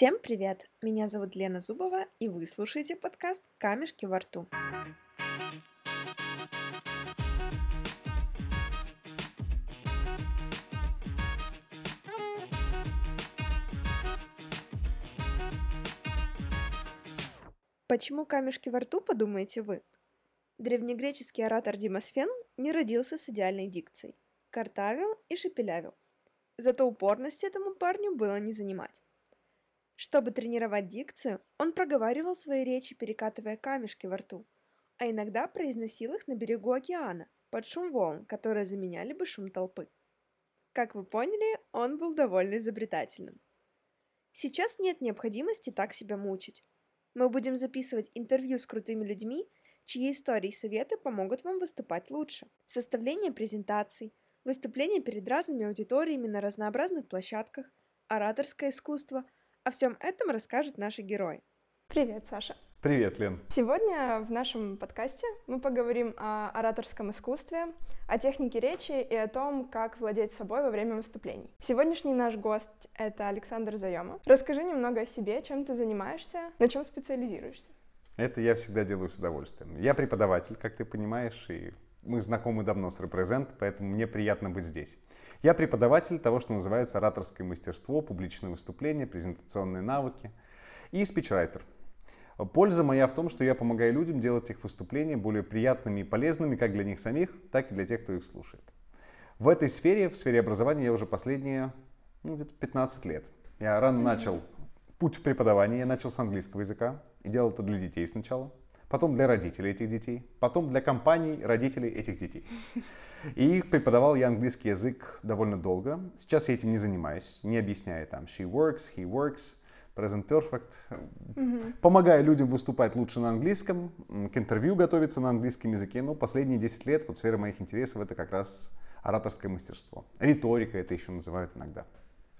Всем привет! Меня зовут Лена Зубова, и вы слушаете подкаст «Камешки во рту». Почему камешки во рту, подумаете вы? Древнегреческий оратор Димосфен не родился с идеальной дикцией. Картавил и шепелявил. Зато упорности этому парню было не занимать. Чтобы тренировать дикцию, он проговаривал свои речи, перекатывая камешки во рту, а иногда произносил их на берегу океана, под шум волн, которые заменяли бы шум толпы. Как вы поняли, он был довольно изобретательным. Сейчас нет необходимости так себя мучить. Мы будем записывать интервью с крутыми людьми, чьи истории и советы помогут вам выступать лучше. Составление презентаций, выступления перед разными аудиториями на разнообразных площадках, ораторское искусство. О всем этом расскажут наши герои. Привет, Саша. Привет, Лен. Сегодня в нашем подкасте мы поговорим о ораторском искусстве, о технике речи и о том, как владеть собой во время выступлений. Сегодняшний наш гость — это Александр Заема. Расскажи немного о себе, чем ты занимаешься, на чем специализируешься. Это я всегда делаю с удовольствием. Я преподаватель, как ты понимаешь, и мы знакомы давно с Represent, поэтому мне приятно быть здесь. Я преподаватель того, что называется ораторское мастерство, публичное выступление, презентационные навыки и спичрайтер. Польза моя в том, что я помогаю людям делать их выступления более приятными и полезными как для них самих, так и для тех, кто их слушает. В этой сфере, в сфере образования, я уже последние ну, где-то 15 лет. Я рано начал путь в преподавании, я начал с английского языка и делал это для детей сначала потом для родителей этих детей, потом для компаний родителей этих детей. И преподавал я английский язык довольно долго. Сейчас я этим не занимаюсь, не объясняю там she works, he works, present perfect. Mm-hmm. Помогаю людям выступать лучше на английском, к интервью готовиться на английском языке. Но последние 10 лет вот сфера моих интересов это как раз ораторское мастерство. Риторика это еще называют иногда.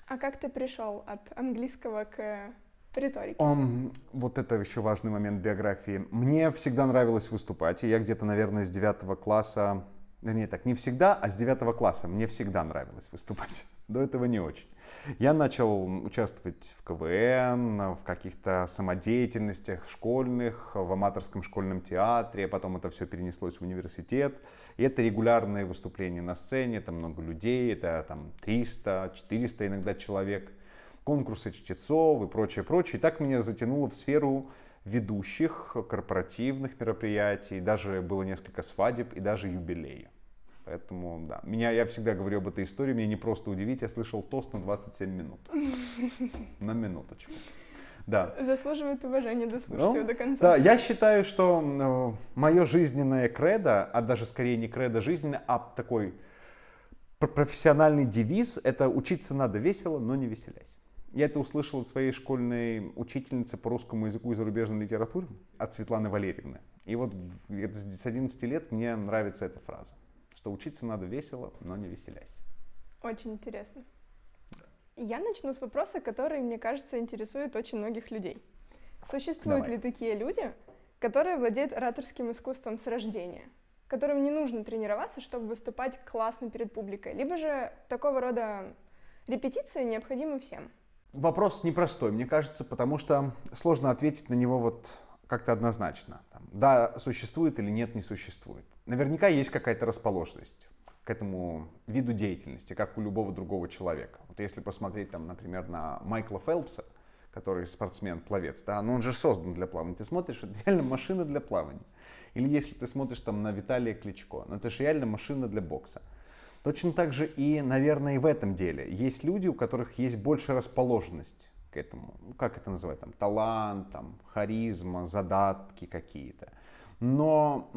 А как ты пришел от английского к риторики. Um, вот это еще важный момент биографии. Мне всегда нравилось выступать, и я где-то, наверное, с девятого класса, вернее так, не всегда, а с девятого класса мне всегда нравилось выступать. До этого не очень. Я начал участвовать в КВН, в каких-то самодеятельностях школьных, в аматорском школьном театре, потом это все перенеслось в университет. И это регулярные выступления на сцене, это много людей, это там 300, 400 иногда человек – конкурсы чтецов и прочее, прочее. И так меня затянуло в сферу ведущих корпоративных мероприятий, даже было несколько свадеб и даже юбилеи. Поэтому, да, меня, я всегда говорю об этой истории, меня не просто удивить, я слышал тост на 27 минут. На минуточку. Да. Заслуживает уважения, дослушать ну, его до конца. Да, я считаю, что э, мое жизненное кредо, а даже скорее не кредо жизненное, а такой профессиональный девиз, это учиться надо весело, но не веселясь. Я это услышал от своей школьной учительницы по русскому языку и зарубежной литературе, от Светланы Валерьевны. И вот с 11 лет мне нравится эта фраза, что учиться надо весело, но не веселясь. Очень интересно. Я начну с вопроса, который, мне кажется, интересует очень многих людей. Существуют Давай. ли такие люди, которые владеют ораторским искусством с рождения, которым не нужно тренироваться, чтобы выступать классно перед публикой, либо же такого рода репетиции необходимы всем? Вопрос непростой, мне кажется, потому что сложно ответить на него вот как-то однозначно. Там, да, существует или нет, не существует. Наверняка есть какая-то расположенность к этому виду деятельности, как у любого другого человека. Вот если посмотреть, там, например, на Майкла Фелпса, который спортсмен-пловец, да, но он же создан для плавания. Ты смотришь, это реально машина для плавания. Или если ты смотришь там на Виталия Кличко, ну это же реально машина для бокса. Точно так же и, наверное, и в этом деле. Есть люди, у которых есть больше расположенность к этому. Ну, как это называть? Там, талант, там, харизма, задатки какие-то. Но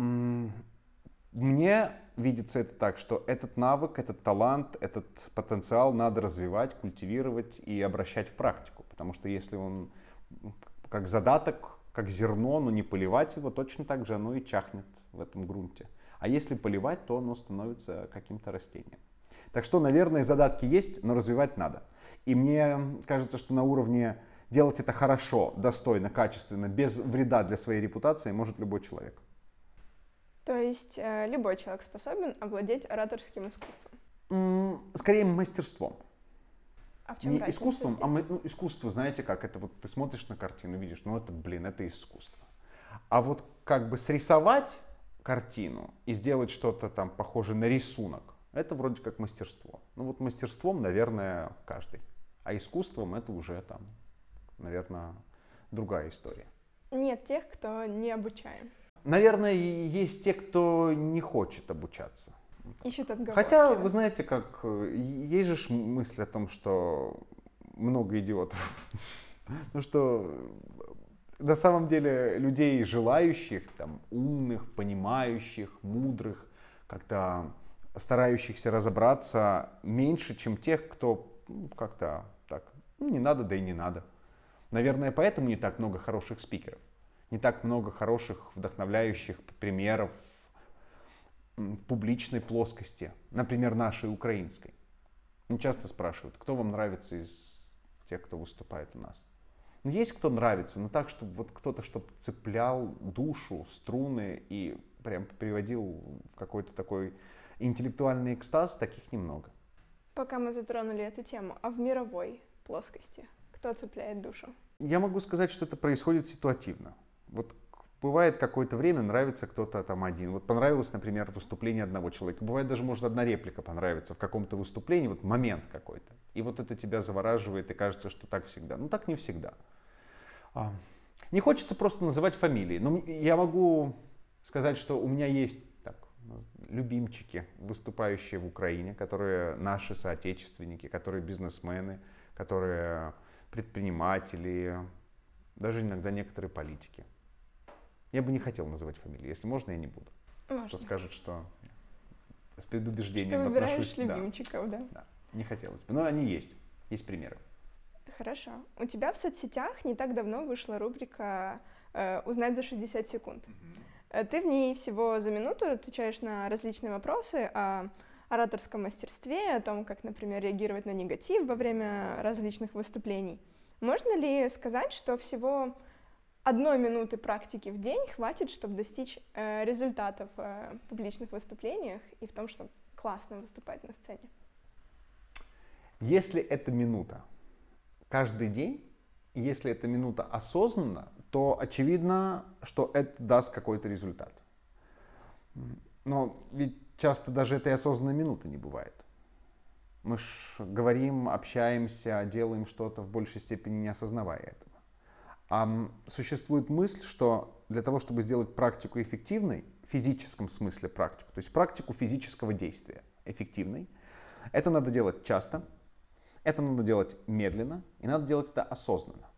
мне видится это так, что этот навык, этот талант, этот потенциал надо развивать, культивировать и обращать в практику. Потому что если он как задаток, как зерно, но не поливать его, точно так же оно и чахнет в этом грунте. А если поливать, то оно становится каким-то растением. Так что, наверное, задатки есть, но развивать надо. И мне кажется, что на уровне делать это хорошо, достойно, качественно, без вреда для своей репутации может любой человек. То есть э, любой человек способен овладеть ораторским искусством? Скорее мастерством. А в чем не разница искусством, а здесь? мы, ну, искусство, знаете как, это вот ты смотришь на картину, видишь, ну это, блин, это искусство. А вот как бы срисовать картину и сделать что-то там похожее на рисунок, это вроде как мастерство. Ну вот мастерством, наверное, каждый. А искусством это уже там, наверное, другая история. Нет тех, кто не обучаем. Наверное, есть те, кто не хочет обучаться. Ищут отговорки. Хотя, вы знаете, как есть же мысль о том, что много идиотов. Ну что на самом деле людей желающих, там, умных, понимающих, мудрых, как-то старающихся разобраться меньше, чем тех, кто ну, как-то так, ну, не надо, да и не надо. Наверное, поэтому не так много хороших спикеров, не так много хороших, вдохновляющих примеров публичной плоскости, например, нашей украинской. Часто спрашивают, кто вам нравится из тех, кто выступает у нас. Ну, есть кто нравится, но так, чтобы вот кто-то, чтобы цеплял душу, струны и прям приводил в какой-то такой интеллектуальный экстаз, таких немного. Пока мы затронули эту тему, а в мировой плоскости кто цепляет душу? Я могу сказать, что это происходит ситуативно. Вот бывает какое-то время нравится кто-то там один. Вот понравилось, например, выступление одного человека. Бывает даже, может, одна реплика понравится в каком-то выступлении, вот момент какой-то. И вот это тебя завораживает, и кажется, что так всегда. Ну, так не всегда. А, Не хочется просто называть фамилии, но я могу сказать, что у меня есть так, любимчики, выступающие в Украине, которые наши соотечественники, которые бизнесмены, которые предприниматели, даже иногда некоторые политики. Я бы не хотел называть фамилии. Если можно, я не буду. Можно. Кто скажет, что с предубеждением выбираешь отношусь. Да, любимчиков, да? да, не хотелось бы. Но они есть. Есть примеры. Хорошо. У тебя в соцсетях не так давно вышла рубрика э, «Узнать за 60 секунд». Э, Ты в ней всего за минуту отвечаешь на различные вопросы о ораторском мастерстве, о том, как, например, реагировать на негатив во время различных выступлений. Можно ли сказать, что всего одной минуты практики в день хватит, чтобы достичь э, результатов э, в публичных выступлениях и в том, чтобы классно выступать на сцене? Если это минута каждый день, если эта минута осознанно, то очевидно, что это даст какой-то результат. Но ведь часто даже этой осознанной минуты не бывает. Мы ж говорим, общаемся, делаем что-то в большей степени не осознавая этого. А существует мысль, что для того, чтобы сделать практику эффективной, в физическом смысле практику, то есть практику физического действия эффективной, это надо делать часто, это надо делать медленно, и надо делать это осознанно.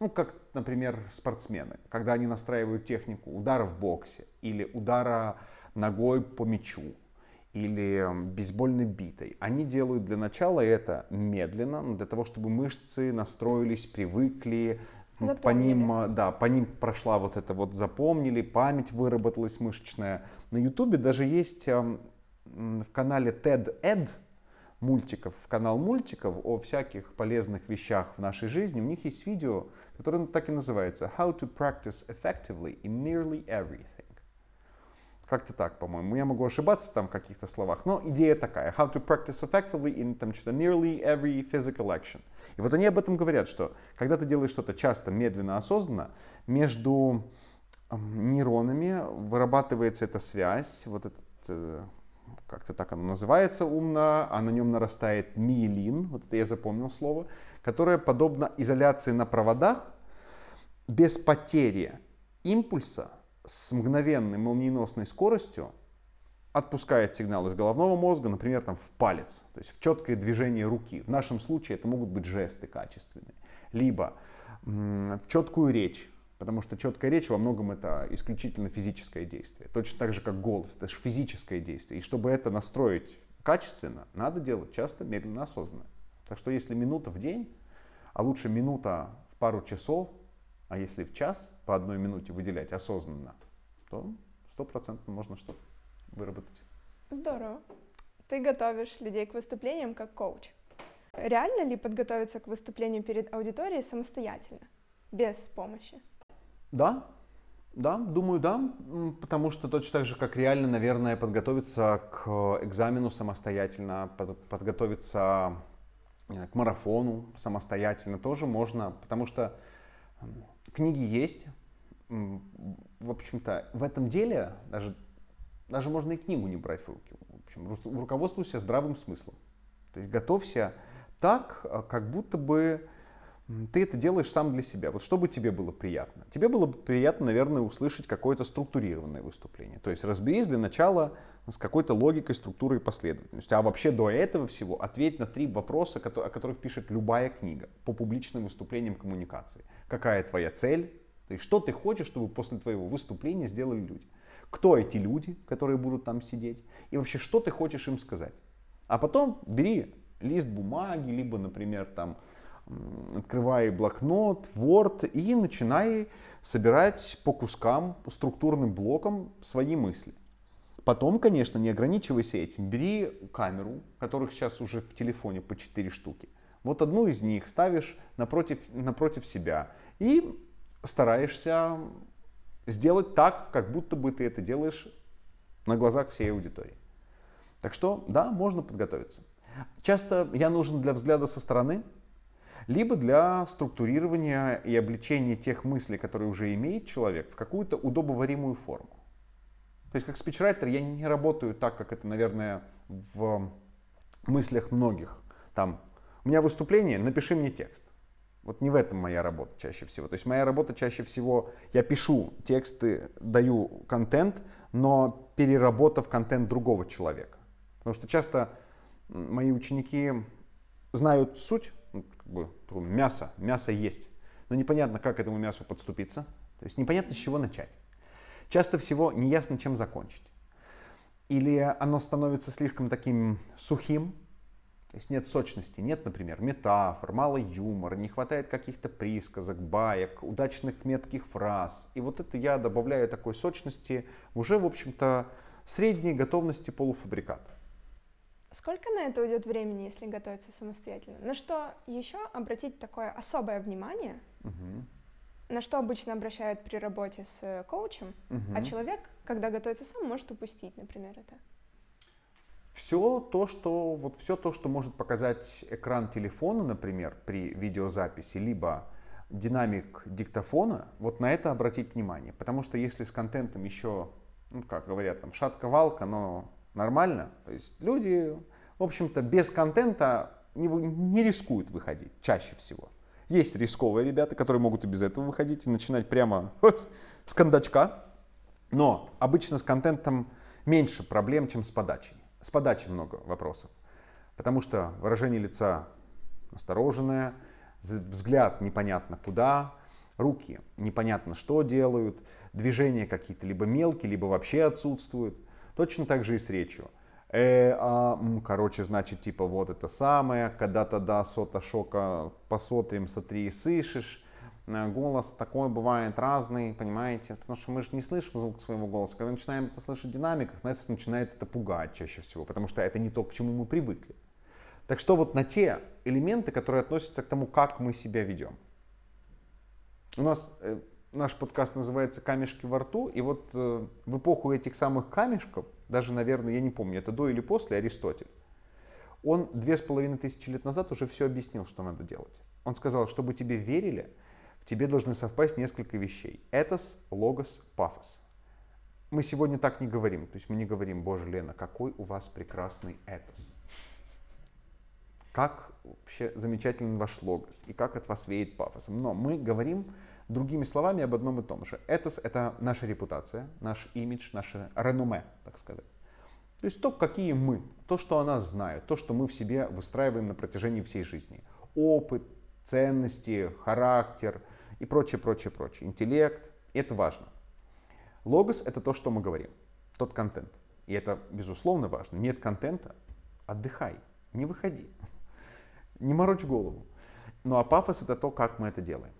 Ну, как, например, спортсмены, когда они настраивают технику удара в боксе или удара ногой по мячу или бейсбольной битой. Они делают для начала это медленно, ну, для того, чтобы мышцы настроились, привыкли, м, по Запомнили. ним, а, да, по ним прошла вот это вот запомнили, память выработалась мышечная. На Ютубе даже есть в канале TED Ed мультиков, канал мультиков о всяких полезных вещах в нашей жизни, у них есть видео, которое так и называется How to practice effectively in nearly everything. Как-то так, по-моему. Я могу ошибаться там в каких-то словах, но идея такая. How to practice effectively in там, что-то nearly every physical action. И вот они об этом говорят, что когда ты делаешь что-то часто, медленно, осознанно, между нейронами вырабатывается эта связь, вот этот, э, как-то так оно называется умно, а на нем нарастает миелин, вот это я запомнил слово, которое подобно изоляции на проводах, без потери импульса с мгновенной молниеносной скоростью отпускает сигнал из головного мозга, например, там, в палец, то есть в четкое движение руки. В нашем случае это могут быть жесты качественные. Либо в четкую речь, потому что четкая речь во многом это исключительно физическое действие. Точно так же, как голос, это же физическое действие. И чтобы это настроить качественно, надо делать часто, медленно, осознанно. Так что если минута в день, а лучше минута в пару часов, а если в час по одной минуте выделять осознанно, то стопроцентно можно что-то выработать. Здорово. Ты готовишь людей к выступлениям как коуч. Реально ли подготовиться к выступлению перед аудиторией самостоятельно, без помощи? Да, да, думаю, да, потому что точно так же, как реально, наверное, подготовиться к экзамену самостоятельно, под- подготовиться к марафону самостоятельно тоже можно, потому что книги есть. В общем-то, в этом деле даже, даже можно и книгу не брать в руки. В общем, руководствуйся здравым смыслом. То есть готовься так, а, как будто бы ты это делаешь сам для себя. Вот чтобы тебе было приятно? Тебе было бы приятно, наверное, услышать какое-то структурированное выступление. То есть разберись для начала с какой-то логикой, структурой и последовательностью. А вообще до этого всего ответь на три вопроса, о которых пишет любая книга по публичным выступлениям коммуникации. Какая твоя цель? То есть что ты хочешь, чтобы после твоего выступления сделали люди? Кто эти люди, которые будут там сидеть? И вообще, что ты хочешь им сказать? А потом бери лист бумаги, либо, например, там открывай блокнот, Word и начинай собирать по кускам, структурным блоком свои мысли. Потом, конечно, не ограничивайся этим. Бери камеру, которых сейчас уже в телефоне по 4 штуки. Вот одну из них ставишь напротив, напротив себя и стараешься сделать так, как будто бы ты это делаешь на глазах всей аудитории. Так что, да, можно подготовиться. Часто я нужен для взгляда со стороны, либо для структурирования и обличения тех мыслей, которые уже имеет человек, в какую-то удобоваримую форму. То есть как спичрайтер я не работаю так, как это, наверное, в мыслях многих. Там, у меня выступление, напиши мне текст. Вот не в этом моя работа чаще всего. То есть моя работа чаще всего, я пишу тексты, даю контент, но переработав контент другого человека. Потому что часто мои ученики знают суть, как бы, мясо, мясо есть, но непонятно, как к этому мясу подступиться, то есть непонятно, с чего начать. Часто всего неясно, чем закончить. Или оно становится слишком таким сухим, то есть нет сочности, нет, например, метафор, мало юмора, не хватает каких-то присказок, баек, удачных метких фраз. И вот это я добавляю такой сочности уже, в общем-то, средней готовности полуфабриката. Сколько на это уйдет времени, если готовиться самостоятельно? На что еще обратить такое особое внимание? Угу. На что обычно обращают при работе с э, коучем, угу. а человек, когда готовится сам, может упустить, например, это? Все то, что вот все то, что может показать экран телефона, например, при видеозаписи, либо динамик диктофона, вот на это обратить внимание, потому что если с контентом еще, ну как говорят, там шатка-валка, но нормально. То есть люди, в общем-то, без контента не, не рискуют выходить чаще всего. Есть рисковые ребята, которые могут и без этого выходить и начинать прямо с кондачка. Но обычно с контентом меньше проблем, чем с подачей. С подачей много вопросов. Потому что выражение лица настороженное, взгляд непонятно куда, руки непонятно что делают, движения какие-то либо мелкие, либо вообще отсутствуют. Точно так же и с речью. Э, а, короче, значит, типа вот это самое, когда-то да, сота шока посмотрим, смотри и слышишь. Э, голос такой бывает разный, понимаете? Потому что мы же не слышим звук своего голоса. Когда начинаем это слышать в динамиках, нас начинает это пугать чаще всего, потому что это не то, к чему мы привыкли. Так что вот на те элементы, которые относятся к тому, как мы себя ведем. У нас э, наш подкаст называется «Камешки во рту», и вот э, в эпоху этих самых камешков, даже, наверное, я не помню, это до или после Аристотель, он две с половиной тысячи лет назад уже все объяснил, что надо делать. Он сказал, чтобы тебе верили, в тебе должны совпасть несколько вещей. Этос, логос, пафос. Мы сегодня так не говорим. То есть мы не говорим, боже, Лена, какой у вас прекрасный этос. Как вообще замечательный ваш логос и как от вас веет пафосом. Но мы говорим Другими словами, об одном и том же. Этос — это наша репутация, наш имидж, наше реноме, так сказать. То есть то, какие мы, то, что о нас знают, то, что мы в себе выстраиваем на протяжении всей жизни. Опыт, ценности, характер и прочее, прочее, прочее. Интеллект. Это важно. Логос — это то, что мы говорим, тот контент. И это, безусловно, важно. Нет контента — отдыхай, не выходи, не морочь голову. Ну а пафос — это то, как мы это делаем.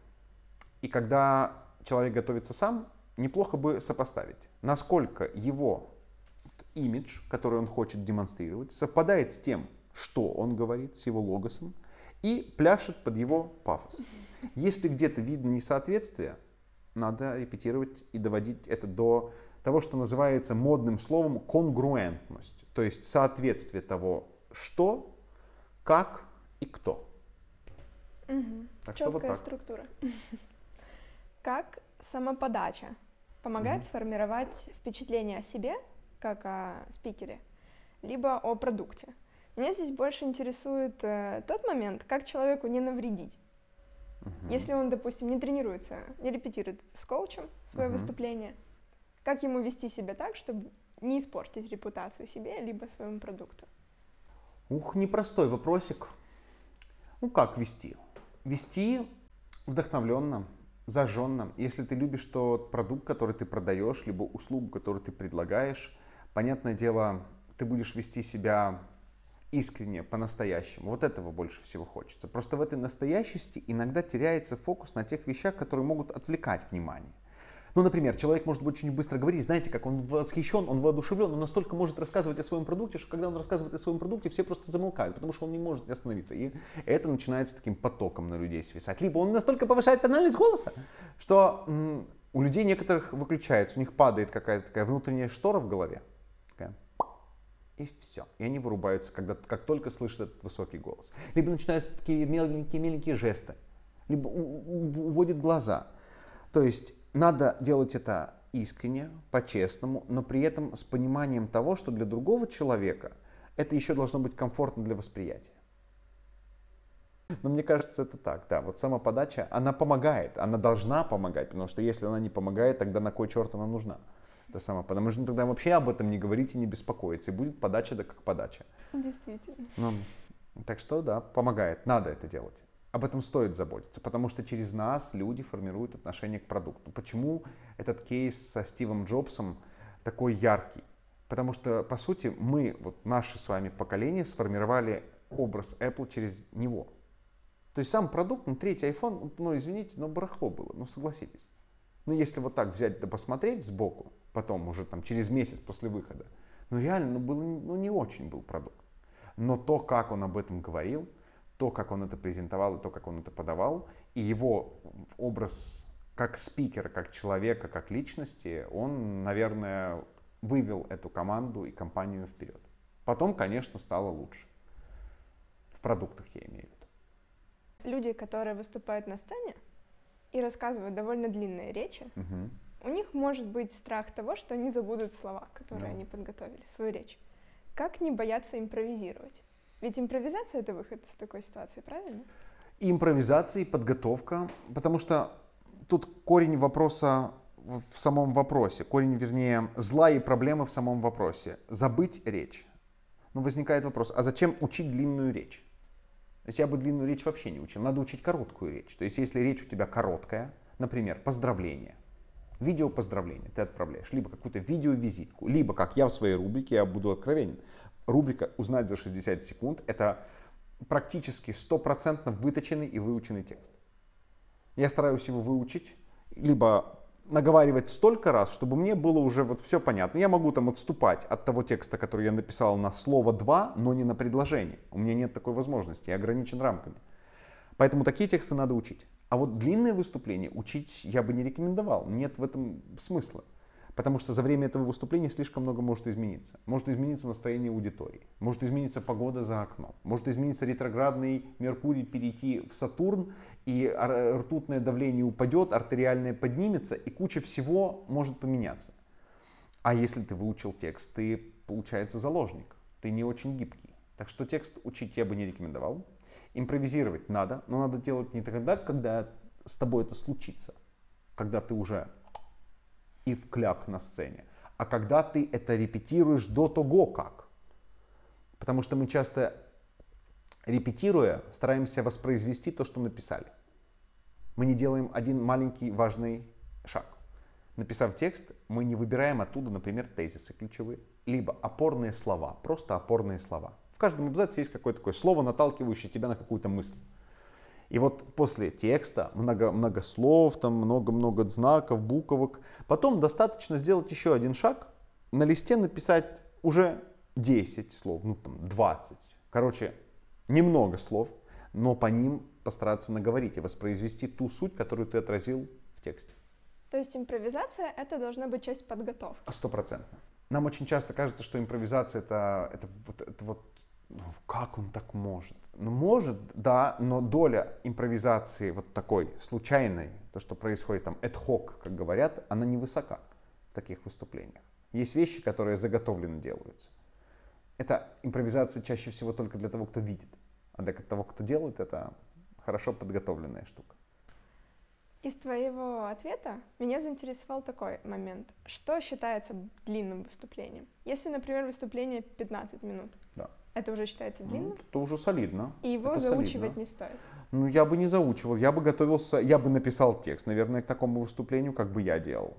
И когда человек готовится сам, неплохо бы сопоставить, насколько его имидж, который он хочет демонстрировать, совпадает с тем, что он говорит, с его логосом, и пляшет под его пафос. Если где-то видно несоответствие, надо репетировать и доводить это до того, что называется модным словом конгруентность, то есть соответствие того, что, как и кто. Угу. Так Четкая вот структура. Как самоподача помогает угу. сформировать впечатление о себе, как о спикере, либо о продукте? Меня здесь больше интересует э, тот момент, как человеку не навредить. Угу. Если он, допустим, не тренируется, не репетирует с коучем свое угу. выступление, как ему вести себя так, чтобы не испортить репутацию себе, либо своему продукту? Ух, непростой вопросик. Ну как вести? Вести вдохновленно, зажженно. Если ты любишь тот продукт, который ты продаешь, либо услугу, которую ты предлагаешь, понятное дело, ты будешь вести себя искренне, по-настоящему. Вот этого больше всего хочется. Просто в этой настоящести иногда теряется фокус на тех вещах, которые могут отвлекать внимание. Ну, например, человек может очень быстро говорить, знаете, как он восхищен, он воодушевлен, он настолько может рассказывать о своем продукте, что когда он рассказывает о своем продукте, все просто замолкают, потому что он не может остановиться. И это начинается таким потоком на людей свисать. Либо он настолько повышает тональность голоса, что м- у людей некоторых выключается, у них падает какая-то такая внутренняя штора в голове. Такая. И все. И они вырубаются, когда, как только слышат этот высокий голос. Либо начинаются такие меленькие-меленькие жесты. Либо уводит глаза. То есть надо делать это искренне, по-честному, но при этом с пониманием того, что для другого человека это еще должно быть комфортно для восприятия. Но мне кажется, это так, да. Вот самоподача, она помогает, она должна помогать, потому что если она не помогает, тогда на кой черт она нужна? Это самоподача. Можно тогда вообще об этом не говорить и не беспокоиться, и будет подача да как подача. Действительно. Ну, так что, да, помогает, надо это делать об этом стоит заботиться, потому что через нас люди формируют отношение к продукту. Почему этот кейс со Стивом Джобсом такой яркий? Потому что, по сути, мы, вот наше с вами поколение, сформировали образ Apple через него. То есть сам продукт, ну, третий iPhone, ну, извините, но барахло было, ну, согласитесь. Ну, если вот так взять да посмотреть сбоку, потом уже там через месяц после выхода, ну, реально, ну, был, ну, не очень был продукт. Но то, как он об этом говорил, то, как он это презентовал и то, как он это подавал, и его образ как спикера, как человека, как личности, он, наверное, вывел эту команду и компанию вперед. Потом, конечно, стало лучше. В продуктах я имею в виду. Люди, которые выступают на сцене и рассказывают довольно длинные речи, угу. у них может быть страх того, что они забудут слова, которые да. они подготовили, свою речь. Как не бояться импровизировать? Ведь импровизация — это выход из такой ситуации, правильно? Импровизация, и подготовка, потому что тут корень вопроса в самом вопросе, корень, вернее, зла и проблемы в самом вопросе. Забыть речь. Но возникает вопрос, а зачем учить длинную речь? То есть я бы длинную речь вообще не учил, надо учить короткую речь. То есть если речь у тебя короткая, например, поздравление, видео поздравление ты отправляешь, либо какую-то видеовизитку, либо, как я в своей рубрике, я буду откровенен, рубрика «Узнать за 60 секунд» — это практически стопроцентно выточенный и выученный текст. Я стараюсь его выучить, либо наговаривать столько раз, чтобы мне было уже вот все понятно. Я могу там отступать от того текста, который я написал на слово «два», но не на предложение. У меня нет такой возможности, я ограничен рамками. Поэтому такие тексты надо учить. А вот длинные выступления учить я бы не рекомендовал. Нет в этом смысла. Потому что за время этого выступления слишком много может измениться. Может измениться настроение аудитории, может измениться погода за окном, может измениться ретроградный Меркурий перейти в Сатурн, и ртутное давление упадет, артериальное поднимется, и куча всего может поменяться. А если ты выучил текст, ты, получается, заложник, ты не очень гибкий. Так что текст учить я бы не рекомендовал. Импровизировать надо, но надо делать не тогда, когда с тобой это случится, когда ты уже и в кляк на сцене, а когда ты это репетируешь до того как. Потому что мы часто, репетируя, стараемся воспроизвести то, что написали. Мы не делаем один маленький важный шаг. Написав текст, мы не выбираем оттуда, например, тезисы ключевые, либо опорные слова, просто опорные слова. В каждом абзаце есть какое-то такое слово, наталкивающее тебя на какую-то мысль. И вот после текста много, много слов, там много-много знаков, буквок. Потом достаточно сделать еще один шаг, на листе написать уже 10 слов, ну там 20. Короче, немного слов, но по ним постараться наговорить и воспроизвести ту суть, которую ты отразил в тексте. То есть импровизация — это должна быть часть подготовки? Стопроцентно. Нам очень часто кажется, что импровизация это, это, вот, это вот ну, как он так может? Ну, может, да, но доля импровизации вот такой случайной, то, что происходит там ad hoc, как говорят, она невысока в таких выступлениях. Есть вещи, которые заготовленно делаются. Это импровизация чаще всего только для того, кто видит. А для того, кто делает, это хорошо подготовленная штука. Из твоего ответа меня заинтересовал такой момент. Что считается длинным выступлением? Если, например, выступление 15 минут, да. Это уже считается ну, длинным? Ну, это уже солидно. И его это заучивать солидно. не стоит? Ну, я бы не заучивал, я бы готовился, я бы написал текст, наверное, к такому выступлению, как бы я делал.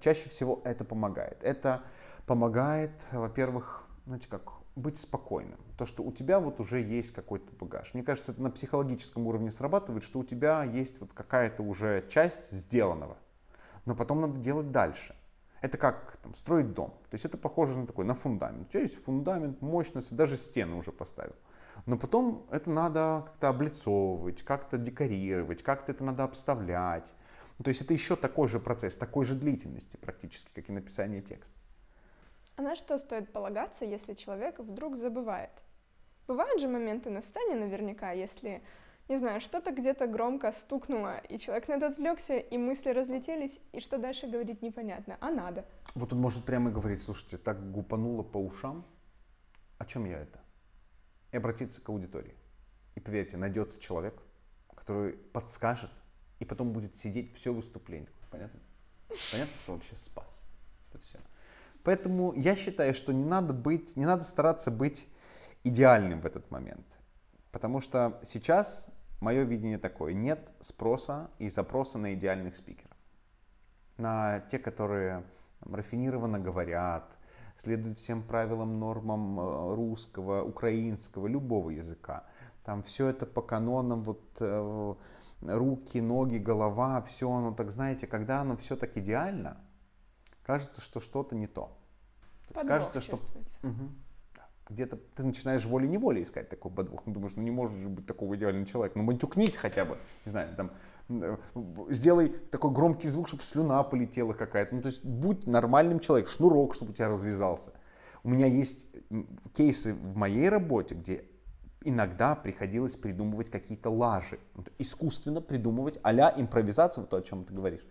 Чаще всего это помогает. Это помогает, во-первых, знаете, как быть спокойным. То, что у тебя вот уже есть какой-то багаж. Мне кажется, это на психологическом уровне срабатывает, что у тебя есть вот какая-то уже часть сделанного. Но потом надо делать дальше. Это как там, строить дом. То есть это похоже на такой, на фундамент. У тебя есть фундамент, мощность, даже стены уже поставил. Но потом это надо как-то облицовывать, как-то декорировать, как-то это надо обставлять. То есть это еще такой же процесс, такой же длительности практически, как и написание текста. А на что стоит полагаться, если человек вдруг забывает? Бывают же моменты на сцене наверняка, если, не знаю, что-то где-то громко стукнуло, и человек на это отвлекся, и мысли разлетелись, и что дальше говорить непонятно, а надо. Вот он может прямо говорить, слушайте, так гупануло по ушам, о чем я это? И обратиться к аудитории. И поверьте, найдется человек, который подскажет, и потом будет сидеть все выступление. Понятно? Понятно, кто вообще спас? Это все. Поэтому я считаю, что не надо быть, не надо стараться быть идеальным в этот момент. Потому что сейчас мое видение такое. Нет спроса и запроса на идеальных спикеров. На те, которые там, рафинированно говорят, следуют всем правилам, нормам э, русского, украинского, любого языка. Там все это по канонам, вот э, руки, ноги, голова, все оно так, знаете, когда оно все так идеально, кажется, что что-то не то. то кажется, что угу. Где-то ты начинаешь волей-неволей искать такой подвох. Ну, думаешь, ну не может же быть такого идеального человека. Ну, матюкнись хотя бы, не знаю, там, э, сделай такой громкий звук, чтобы слюна полетела какая-то. Ну, то есть будь нормальным человеком, шнурок, чтобы у тебя развязался. У меня есть кейсы в моей работе, где иногда приходилось придумывать какие-то лажи, искусственно придумывать а-ля импровизация, вот то, о чем ты говоришь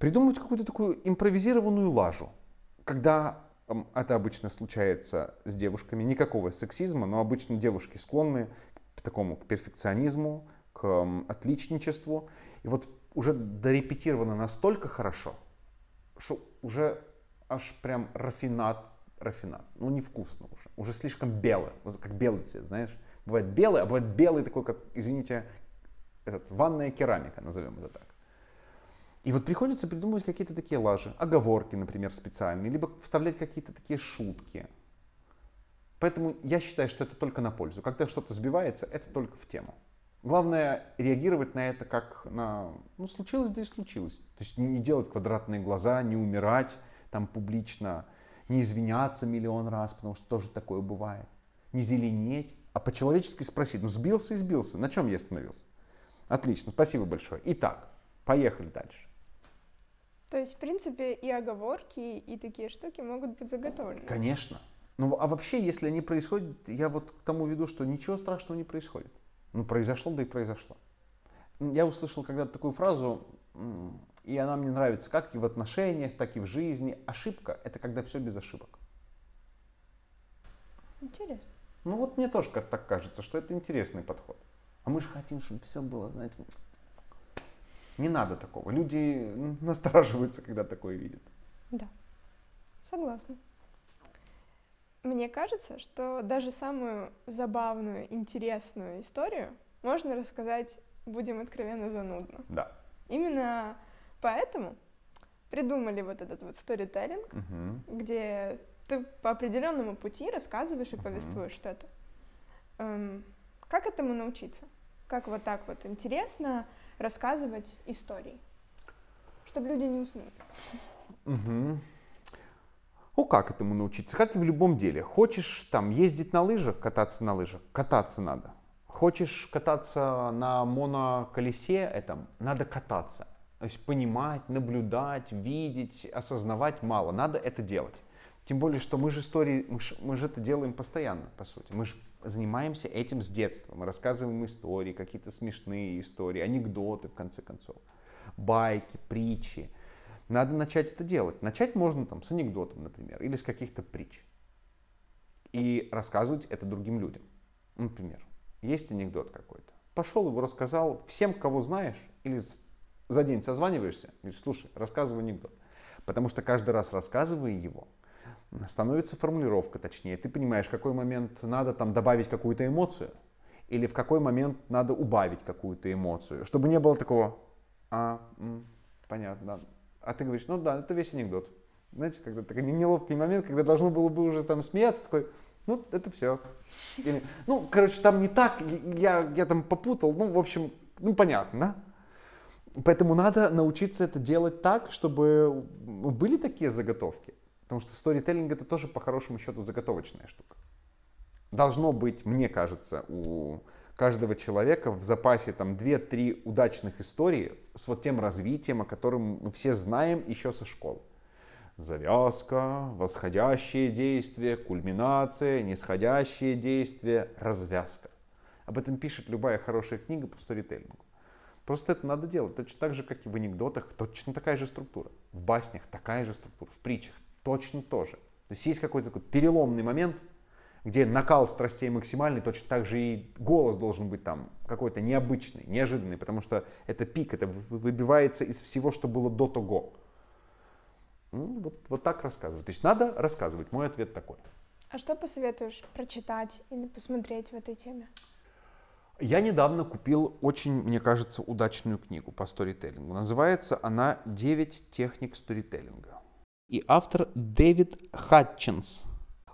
придумывать какую-то такую импровизированную лажу, когда это обычно случается с девушками, никакого сексизма, но обычно девушки склонны к такому к перфекционизму, к отличничеству. И вот уже дорепетировано настолько хорошо, что уже аж прям рафинат, рафинат. Ну, невкусно уже. Уже слишком белое, как белый цвет, знаешь. Бывает белый, а бывает белый такой, как, извините, этот, ванная керамика, назовем это так. И вот приходится придумывать какие-то такие лажи, оговорки, например, специальные, либо вставлять какие-то такие шутки. Поэтому я считаю, что это только на пользу. Когда что-то сбивается, это только в тему. Главное реагировать на это как на, ну, случилось, да и случилось. То есть не делать квадратные глаза, не умирать там публично, не извиняться миллион раз, потому что тоже такое бывает. Не зеленеть, а по-человечески спросить, ну сбился и сбился, на чем я остановился? Отлично, спасибо большое. Итак, поехали дальше. То есть, в принципе, и оговорки, и такие штуки могут быть заготовлены. Конечно. Ну, а вообще, если они происходят, я вот к тому веду, что ничего страшного не происходит. Ну, произошло, да и произошло. Я услышал когда-то такую фразу, и она мне нравится, как и в отношениях, так и в жизни. Ошибка – это когда все без ошибок. Интересно. Ну вот мне тоже так кажется, что это интересный подход. А мы же хотим, чтобы все было, знаете, не надо такого. Люди настораживаются, когда такое видят. Да, согласна. Мне кажется, что даже самую забавную, интересную историю можно рассказать, будем откровенно, занудно. Да. Именно поэтому придумали вот этот вот сторителлинг, угу. где ты по определенному пути рассказываешь и угу. повествуешь что-то. Эм, как этому научиться? Как вот так вот интересно рассказывать истории, чтобы люди не уснули. Угу. Ну, как этому научиться? Как и в любом деле. Хочешь там ездить на лыжах, кататься на лыжах, кататься надо. Хочешь кататься на моноколесе, этом, надо кататься. То есть понимать, наблюдать, видеть, осознавать мало. Надо это делать. Тем более, что мы же истории, мы же, мы же это делаем постоянно, по сути. Мы же занимаемся этим с детства. Мы рассказываем истории, какие-то смешные истории, анекдоты, в конце концов, байки, притчи. Надо начать это делать. Начать можно там с анекдотов, например, или с каких-то притч. И рассказывать это другим людям. Например, есть анекдот какой-то. Пошел его рассказал всем, кого знаешь, или за день созваниваешься, говоришь, слушай, рассказывай анекдот. Потому что каждый раз рассказывая его, становится формулировка точнее. Ты понимаешь, в какой момент надо там добавить какую-то эмоцию, или в какой момент надо убавить какую-то эмоцию, чтобы не было такого, а, понятно, а ты говоришь, ну да, это весь анекдот. Знаете, когда такой неловкий момент, когда должно было бы уже там смеяться, такой, ну, это все. Или, ну, короче, там не так, я, я там попутал, ну, в общем, ну, понятно? Поэтому надо научиться это делать так, чтобы были такие заготовки. Потому что сторителлинг это тоже по хорошему счету заготовочная штука. Должно быть, мне кажется, у каждого человека в запасе там 2-3 удачных истории с вот тем развитием, о котором мы все знаем еще со школы. Завязка, восходящее действие, кульминация, нисходящее действие, развязка. Об этом пишет любая хорошая книга по сторителлингу. Просто это надо делать. Точно так же, как и в анекдотах, точно такая же структура. В баснях такая же структура, в притчах точно тоже. То есть есть какой-то такой переломный момент, где накал страстей максимальный, точно так же и голос должен быть там какой-то необычный, неожиданный, потому что это пик, это выбивается из всего, что было до того. Ну, вот, вот так рассказывать. То есть надо рассказывать. Мой ответ такой. А что посоветуешь прочитать или посмотреть в этой теме? Я недавно купил очень, мне кажется, удачную книгу по сторителлингу. Называется она «Девять техник сторителлинга» и автор Дэвид Хатчинс.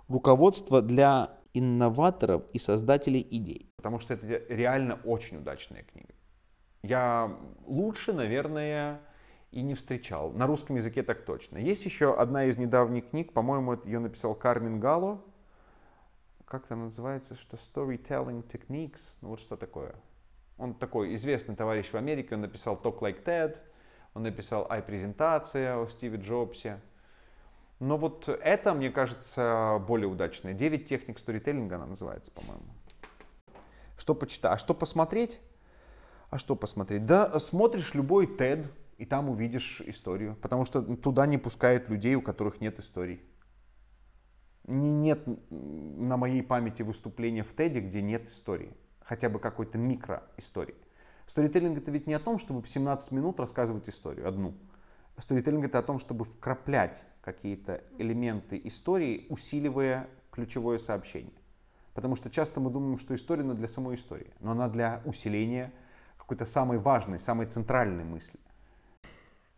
Руководство для инноваторов и создателей идей. Потому что это реально очень удачная книга. Я лучше, наверное, и не встречал. На русском языке так точно. Есть еще одна из недавних книг, по-моему, ее написал Кармен Гало. Как там называется? Что Storytelling Techniques? Ну вот что такое. Он такой известный товарищ в Америке, он написал Talk Like TED, он написал «Ай-презентация» о Стиве Джобсе. Но вот это, мне кажется, более удачное. Девять техник сторителлинга она называется, по-моему. Что почитать? А что посмотреть? А что посмотреть? Да, смотришь любой TED, и там увидишь историю. Потому что туда не пускают людей, у которых нет историй. Нет на моей памяти выступления в TED, где нет истории. Хотя бы какой-то микроистории. Сторителлинг это ведь не о том, чтобы в 17 минут рассказывать историю, одну. Сторителлинг это о том, чтобы вкраплять какие-то элементы истории, усиливая ключевое сообщение. Потому что часто мы думаем, что история она для самой истории, но она для усиления какой-то самой важной, самой центральной мысли.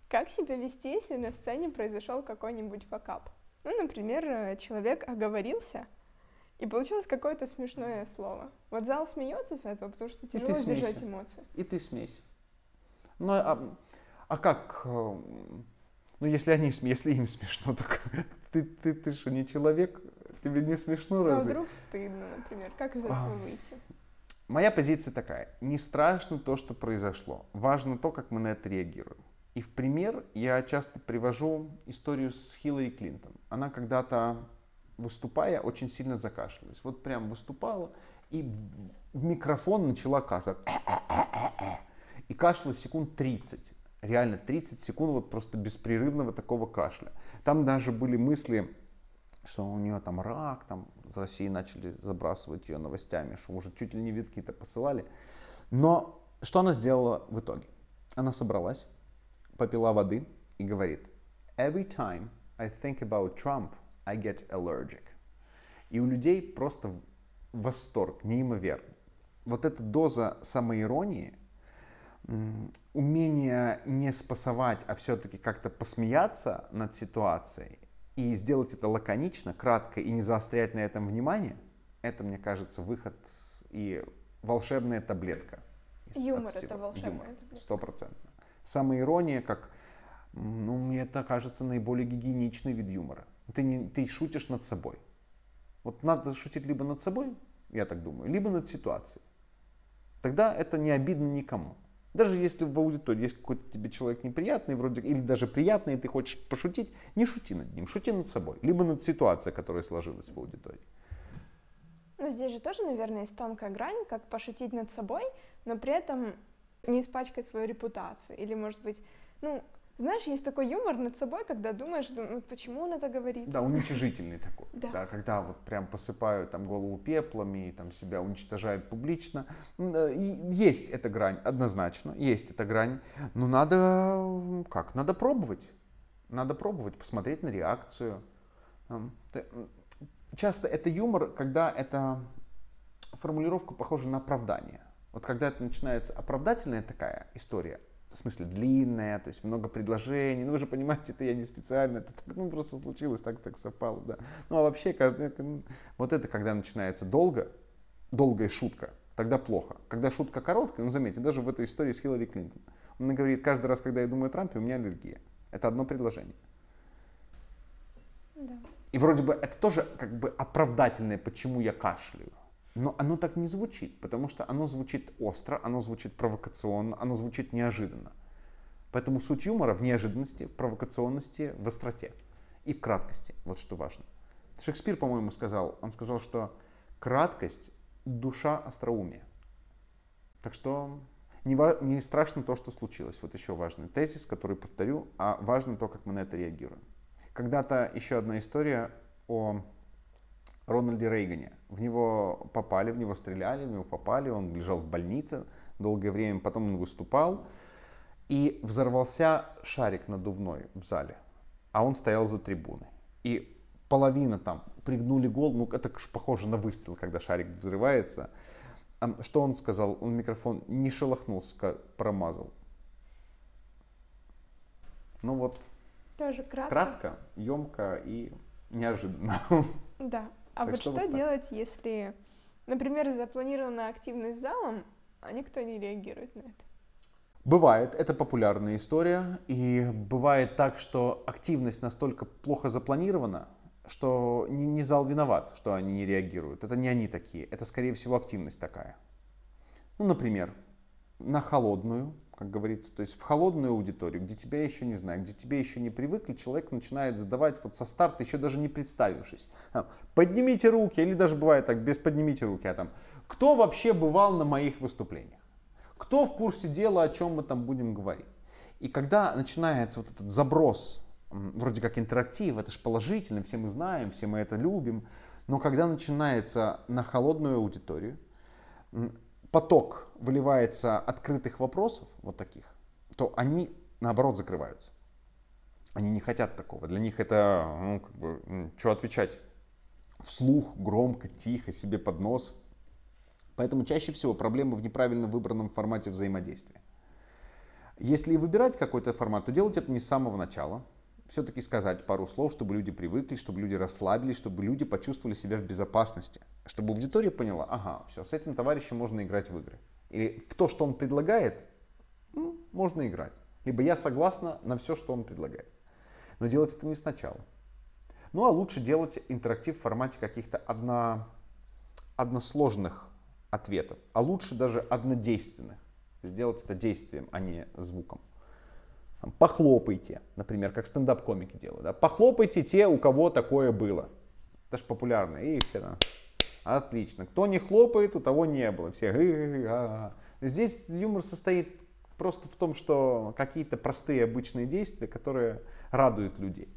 Как себя вести, если на сцене произошел какой-нибудь факап? Ну, например, э, человек оговорился, и получилось какое-то смешное слово. Вот зал смеется с этого, потому что тяжело сдержать эмоции. И ты смейся. Ну, а, а как? Э, ну, если, они, если им смешно, то ты, ты, ты что, не человек? Тебе не смешно а разве? А вдруг стыдно, например? Как из этого а, выйти? Моя позиция такая. Не страшно то, что произошло. Важно то, как мы на это реагируем. И в пример я часто привожу историю с Хиллари Клинтон. Она когда-то, выступая, очень сильно закашлялась. Вот прям выступала и в микрофон начала кашлять. И кашляла секунд 30 реально 30 секунд вот просто беспрерывного такого кашля. Там даже были мысли, что у нее там рак, там с России начали забрасывать ее новостями, что уже чуть ли не витки-то посылали. Но что она сделала в итоге? Она собралась, попила воды и говорит, every time I think about Trump, I get allergic. И у людей просто восторг неимоверный. Вот эта доза самоиронии, умение не спасовать, а все-таки как-то посмеяться над ситуацией и сделать это лаконично, кратко и не заострять на этом внимание, это, мне кажется, выход и волшебная таблетка. Юмор это волшебная таблетка. Стопроцентно. Самоирония, как, ну, мне это кажется наиболее гигиеничный вид юмора. Ты, не, ты шутишь над собой. Вот надо шутить либо над собой, я так думаю, либо над ситуацией. Тогда это не обидно никому. Даже если в аудитории есть какой-то тебе человек неприятный, вроде, или даже приятный, и ты хочешь пошутить, не шути над ним, шути над собой, либо над ситуацией, которая сложилась в аудитории. Ну, здесь же тоже, наверное, есть тонкая грань, как пошутить над собой, но при этом не испачкать свою репутацию. Или, может быть, ну, знаешь, есть такой юмор над собой, когда думаешь, ну, почему он это говорит? Да, уничижительный такой. Да. да. Когда вот прям посыпают там голову пеплами, там себя уничтожают публично. Э, есть эта грань, однозначно, есть эта грань. Но надо, как, надо пробовать. Надо пробовать, посмотреть на реакцию. Часто это юмор, когда эта формулировка похожа на оправдание. Вот когда это начинается оправдательная такая история, в смысле длинная, то есть много предложений. Ну, вы же понимаете, это я не специально, это так, ну, просто случилось, так так совпало, да. Ну, а вообще, каждый, вот это, когда начинается долго, долгая шутка, тогда плохо. Когда шутка короткая, ну, заметьте, даже в этой истории с Хиллари Клинтон. Она говорит, каждый раз, когда я думаю о Трампе, у меня аллергия. Это одно предложение. Да. И вроде бы это тоже как бы оправдательное, почему я кашляю. Но оно так не звучит, потому что оно звучит остро, оно звучит провокационно, оно звучит неожиданно. Поэтому суть юмора в неожиданности, в провокационности, в остроте и в краткости. Вот что важно. Шекспир, по-моему, сказал, он сказал, что краткость – душа остроумия. Так что не, не страшно то, что случилось. Вот еще важный тезис, который повторю, а важно то, как мы на это реагируем. Когда-то еще одна история о Рональде Рейгане. В него попали, в него стреляли, в него попали, он лежал в больнице долгое время, потом он выступал, и взорвался шарик надувной в зале, а он стоял за трибуной. И половина там пригнули гол, ну это похоже на выстрел, когда шарик взрывается. Что он сказал? Он микрофон не шелохнулся, промазал. Ну вот. Тоже кратко. Кратко, емко и неожиданно. Да. А так вот что, вот делать, если, например, запланирована активность залом, а никто не реагирует на это? Бывает, это популярная история, и бывает так, что активность настолько плохо запланирована, что не, не зал виноват, что они не реагируют. Это не они такие, это скорее всего активность такая. Ну, например, на холодную как говорится, то есть в холодную аудиторию, где тебя еще не знаю, где тебе еще не привыкли, человек начинает задавать вот со старта, еще даже не представившись. Поднимите руки, или даже бывает так, без поднимите руки, а там, кто вообще бывал на моих выступлениях? Кто в курсе дела, о чем мы там будем говорить? И когда начинается вот этот заброс, вроде как интерактив, это же положительно, все мы знаем, все мы это любим, но когда начинается на холодную аудиторию, поток выливается открытых вопросов, вот таких, то они наоборот закрываются. Они не хотят такого. Для них это, ну, как бы, что отвечать? Вслух, громко, тихо, себе под нос. Поэтому чаще всего проблемы в неправильно выбранном формате взаимодействия. Если выбирать какой-то формат, то делать это не с самого начала, все-таки сказать пару слов, чтобы люди привыкли, чтобы люди расслабились, чтобы люди почувствовали себя в безопасности, чтобы аудитория поняла, ага, все, с этим товарищем можно играть в игры. И в то, что он предлагает, ну, можно играть. Либо я согласна на все, что он предлагает. Но делать это не сначала. Ну а лучше делать интерактив в формате каких-то одно, односложных ответов, а лучше даже однодейственных. Сделать это действием, а не звуком. Похлопайте, например, как стендап-комики делают. Да? Похлопайте те, у кого такое было. Это же популярно. И все там. Отлично. Кто не хлопает, у того не было. Все. Здесь юмор состоит просто в том, что какие-то простые обычные действия, которые радуют людей.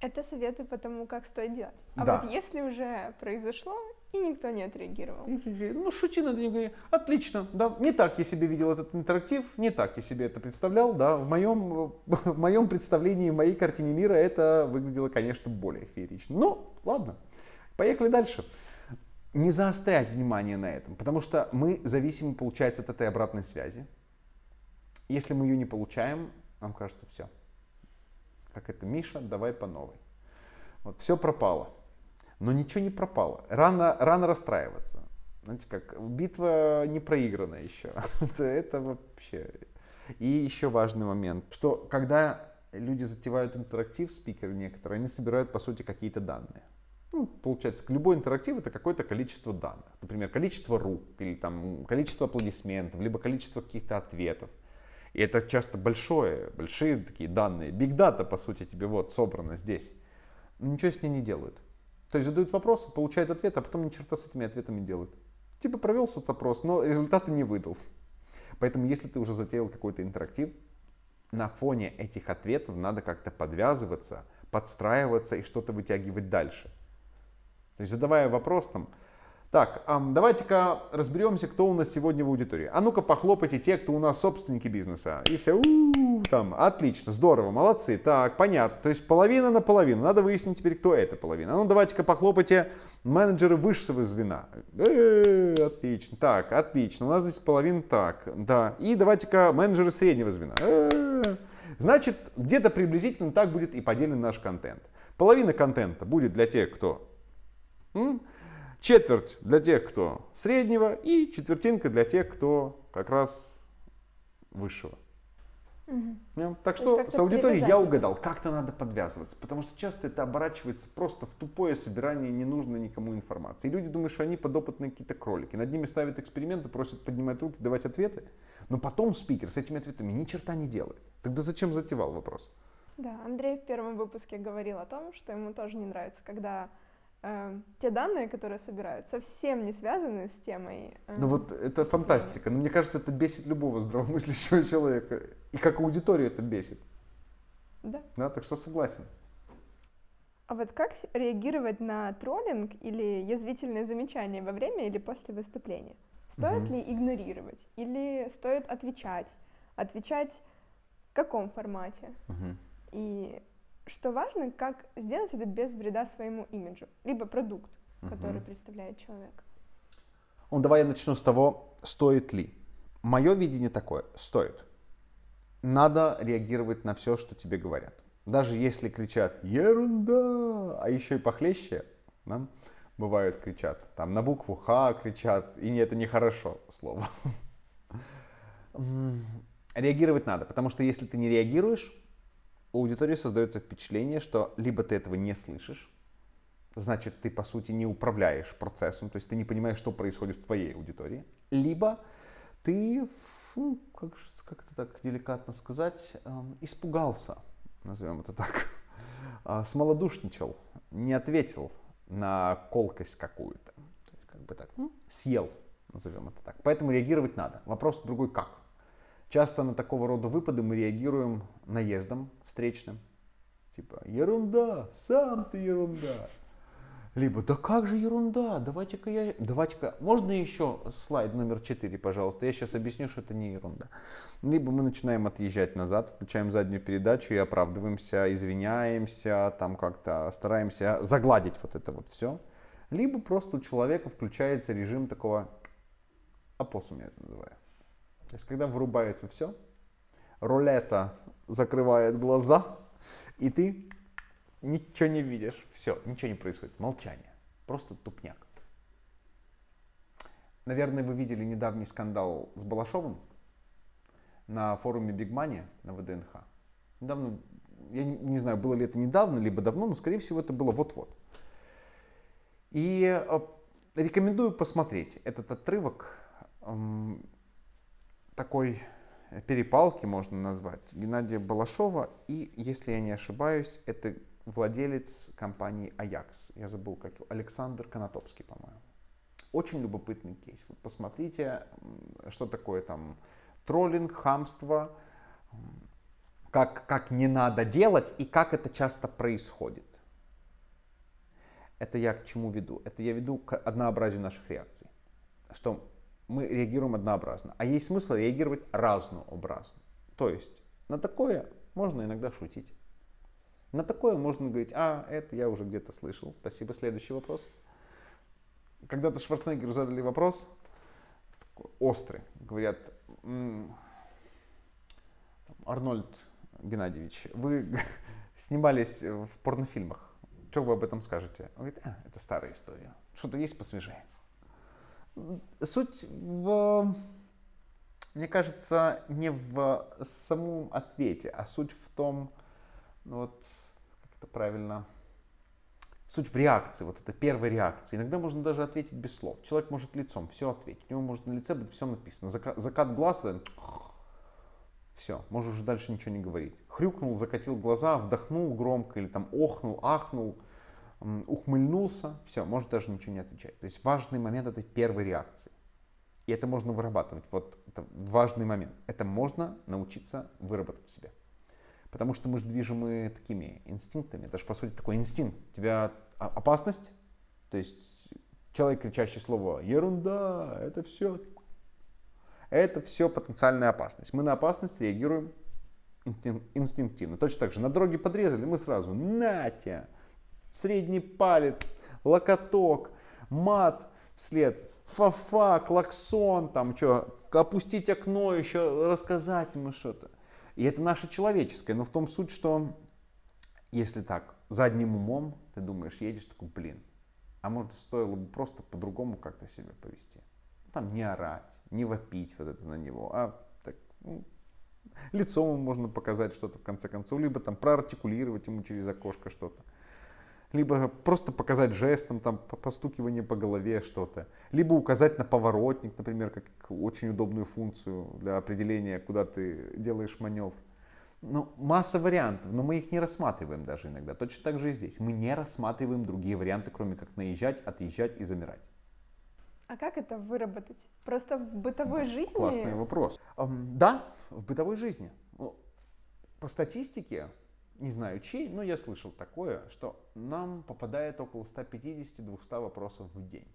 Это советы по тому, как стоит делать. А да. вот если уже произошло, и никто не отреагировал. Ну, шути над ним, отлично, да, не так я себе видел этот интерактив, не так я себе это представлял, да, в моем, в моем представлении, в моей картине мира это выглядело, конечно, более феерично. Ну, ладно, поехали дальше. Не заострять внимание на этом, потому что мы зависимы, получается, от этой обратной связи. Если мы ее не получаем, нам кажется, все. Как это, Миша, давай по новой. Вот, все пропало. Но ничего не пропало. Рано, рано расстраиваться. Знаете, как битва не проиграна еще. это, вообще. И еще важный момент, что когда люди затевают интерактив, спикеры некоторые, они собирают, по сути, какие-то данные. Ну, получается, любой интерактив это какое-то количество данных. Например, количество рук, или там количество аплодисментов, либо количество каких-то ответов. И это часто большое, большие такие данные. Big data, по сути, тебе вот собрано здесь. Но ничего с ней не делают. То есть задают вопросы, получают ответ, а потом ни черта с этими ответами делают. Типа провел соцопрос, но результаты не выдал. Поэтому если ты уже затеял какой-то интерактив, на фоне этих ответов надо как-то подвязываться, подстраиваться и что-то вытягивать дальше. То есть задавая вопрос там, так, давайте-ка разберемся, кто у нас сегодня в аудитории. А ну-ка похлопайте те, кто у нас собственники бизнеса. И все, у-у-у, там, отлично, здорово, молодцы. Так, понятно. То есть половина на половину. Надо выяснить теперь, кто эта половина. А ну давайте-ка похлопайте менеджеры высшего звена. Э-э, отлично. Так, отлично. У нас здесь половина так, да. И давайте-ка менеджеры среднего звена. Э-э. Значит, где-то приблизительно так будет и поделен наш контент. Половина контента будет для тех, кто Четверть для тех, кто среднего, и четвертинка для тех, кто как раз высшего. Угу. Так что с аудиторией я угадал, как-то надо подвязываться, потому что часто это оборачивается просто в тупое собирание ненужной никому информации. И люди думают, что они подопытные какие-то кролики. Над ними ставят эксперименты, просят поднимать руки, давать ответы, но потом спикер с этими ответами ни черта не делает. Тогда зачем затевал вопрос? Да, Андрей в первом выпуске говорил о том, что ему тоже не нравится, когда э, те данные, которые собирают, совсем не связаны с темой. Э, ну вот это фантастика. Но мне кажется, это бесит любого здравомыслящего человека. И как аудиторию это бесит. Да. Да, так что согласен. А вот как реагировать на троллинг или язвительные замечания во время или после выступления? Стоит угу. ли игнорировать или стоит отвечать? Отвечать в каком формате? Угу. И что важно, как сделать это без вреда своему имиджу, либо продукт, который угу. представляет человек. Ну, давай я начну с того, стоит ли. Мое видение такое, стоит. Надо реагировать на все, что тебе говорят. Даже если кричат «ерунда», а еще и похлеще, да, бывают кричат, там на букву Х кричат, и это нехорошо слово. Реагировать надо, потому что если ты не реагируешь, у аудитории создается впечатление, что либо ты этого не слышишь, значит, ты, по сути, не управляешь процессом, то есть ты не понимаешь, что происходит в твоей аудитории, либо ты, ну, как, как это так деликатно сказать, эм, испугался, назовем это так, э, смолодушничал, не ответил на колкость какую-то, как бы так, ну, съел, назовем это так. Поэтому реагировать надо. Вопрос другой как. Часто на такого рода выпады мы реагируем наездом встречным. Типа, ерунда, сам ты ерунда. Либо, да как же ерунда, давайте-ка я... Давайте-ка, можно еще слайд номер 4, пожалуйста, я сейчас объясню, что это не ерунда. Либо мы начинаем отъезжать назад, включаем заднюю передачу и оправдываемся, извиняемся, там как-то стараемся загладить вот это вот все. Либо просто у человека включается режим такого опоссума, я это называю. То есть, когда вырубается все, рулета закрывает глаза, и ты ничего не видишь. Все, ничего не происходит. Молчание. Просто тупняк. Наверное, вы видели недавний скандал с Балашовым на форуме Big Money на ВДНХ. Недавно, я не знаю, было ли это недавно, либо давно, но, скорее всего, это было вот-вот. И э, рекомендую посмотреть этот отрывок такой перепалки можно назвать Геннадия Балашова и, если я не ошибаюсь, это владелец компании Аякс. Я забыл, как его. Александр Конотопский, по-моему. Очень любопытный кейс. Вот посмотрите, что такое там троллинг, хамство, как, как не надо делать и как это часто происходит. Это я к чему веду? Это я веду к однообразию наших реакций. Что мы реагируем однообразно. А есть смысл реагировать разнообразно. То есть на такое можно иногда шутить. На такое можно говорить, а, это я уже где-то слышал. Спасибо. Следующий вопрос. Когда-то Шварценеггеру задали вопрос, острый. Говорят, Арнольд Геннадьевич, вы снимались в порнофильмах. Что вы об этом скажете? Он говорит, а, это старая история. Что-то есть посвежее. Суть в, мне кажется, не в самом ответе, а суть в том, ну вот, как это правильно, Суть в реакции, вот это первая реакция. Иногда можно даже ответить без слов. Человек может лицом все ответить. У него может на лице быть все написано. Закат, закат глаз, все, можешь уже дальше ничего не говорить. Хрюкнул, закатил глаза, вдохнул громко или там охнул, ахнул, ухмыльнулся, все, может даже ничего не отвечать. То есть важный момент этой первой реакции. И это можно вырабатывать. Вот это важный момент. Это можно научиться выработать в себе. Потому что мы же движимы такими инстинктами. Это же, по сути, такой инстинкт. У тебя опасность, то есть человек, кричащий слово «ерунда», это все, это все потенциальная опасность. Мы на опасность реагируем инстинктивно. Точно так же на дороге подрезали, мы сразу «натя», средний палец, локоток, мат вслед, фафа, клаксон, там что, опустить окно, еще рассказать ему что-то. И это наше человеческое, но в том суть, что если так, задним умом, ты думаешь, едешь, такой, блин, а может стоило бы просто по-другому как-то себя повести. Там не орать, не вопить вот это на него, а так, ну, лицом ему можно показать что-то в конце концов, либо там проартикулировать ему через окошко что-то либо просто показать жестом, там, постукивание по голове что-то, либо указать на поворотник, например, как очень удобную функцию для определения, куда ты делаешь маневр. Ну, масса вариантов, но мы их не рассматриваем даже иногда. Точно так же и здесь. Мы не рассматриваем другие варианты, кроме как наезжать, отъезжать и замирать. А как это выработать? Просто в бытовой да, жизни? Классный вопрос. Да, в бытовой жизни. По статистике, не знаю чей, но я слышал такое, что нам попадает около 150-200 вопросов в день.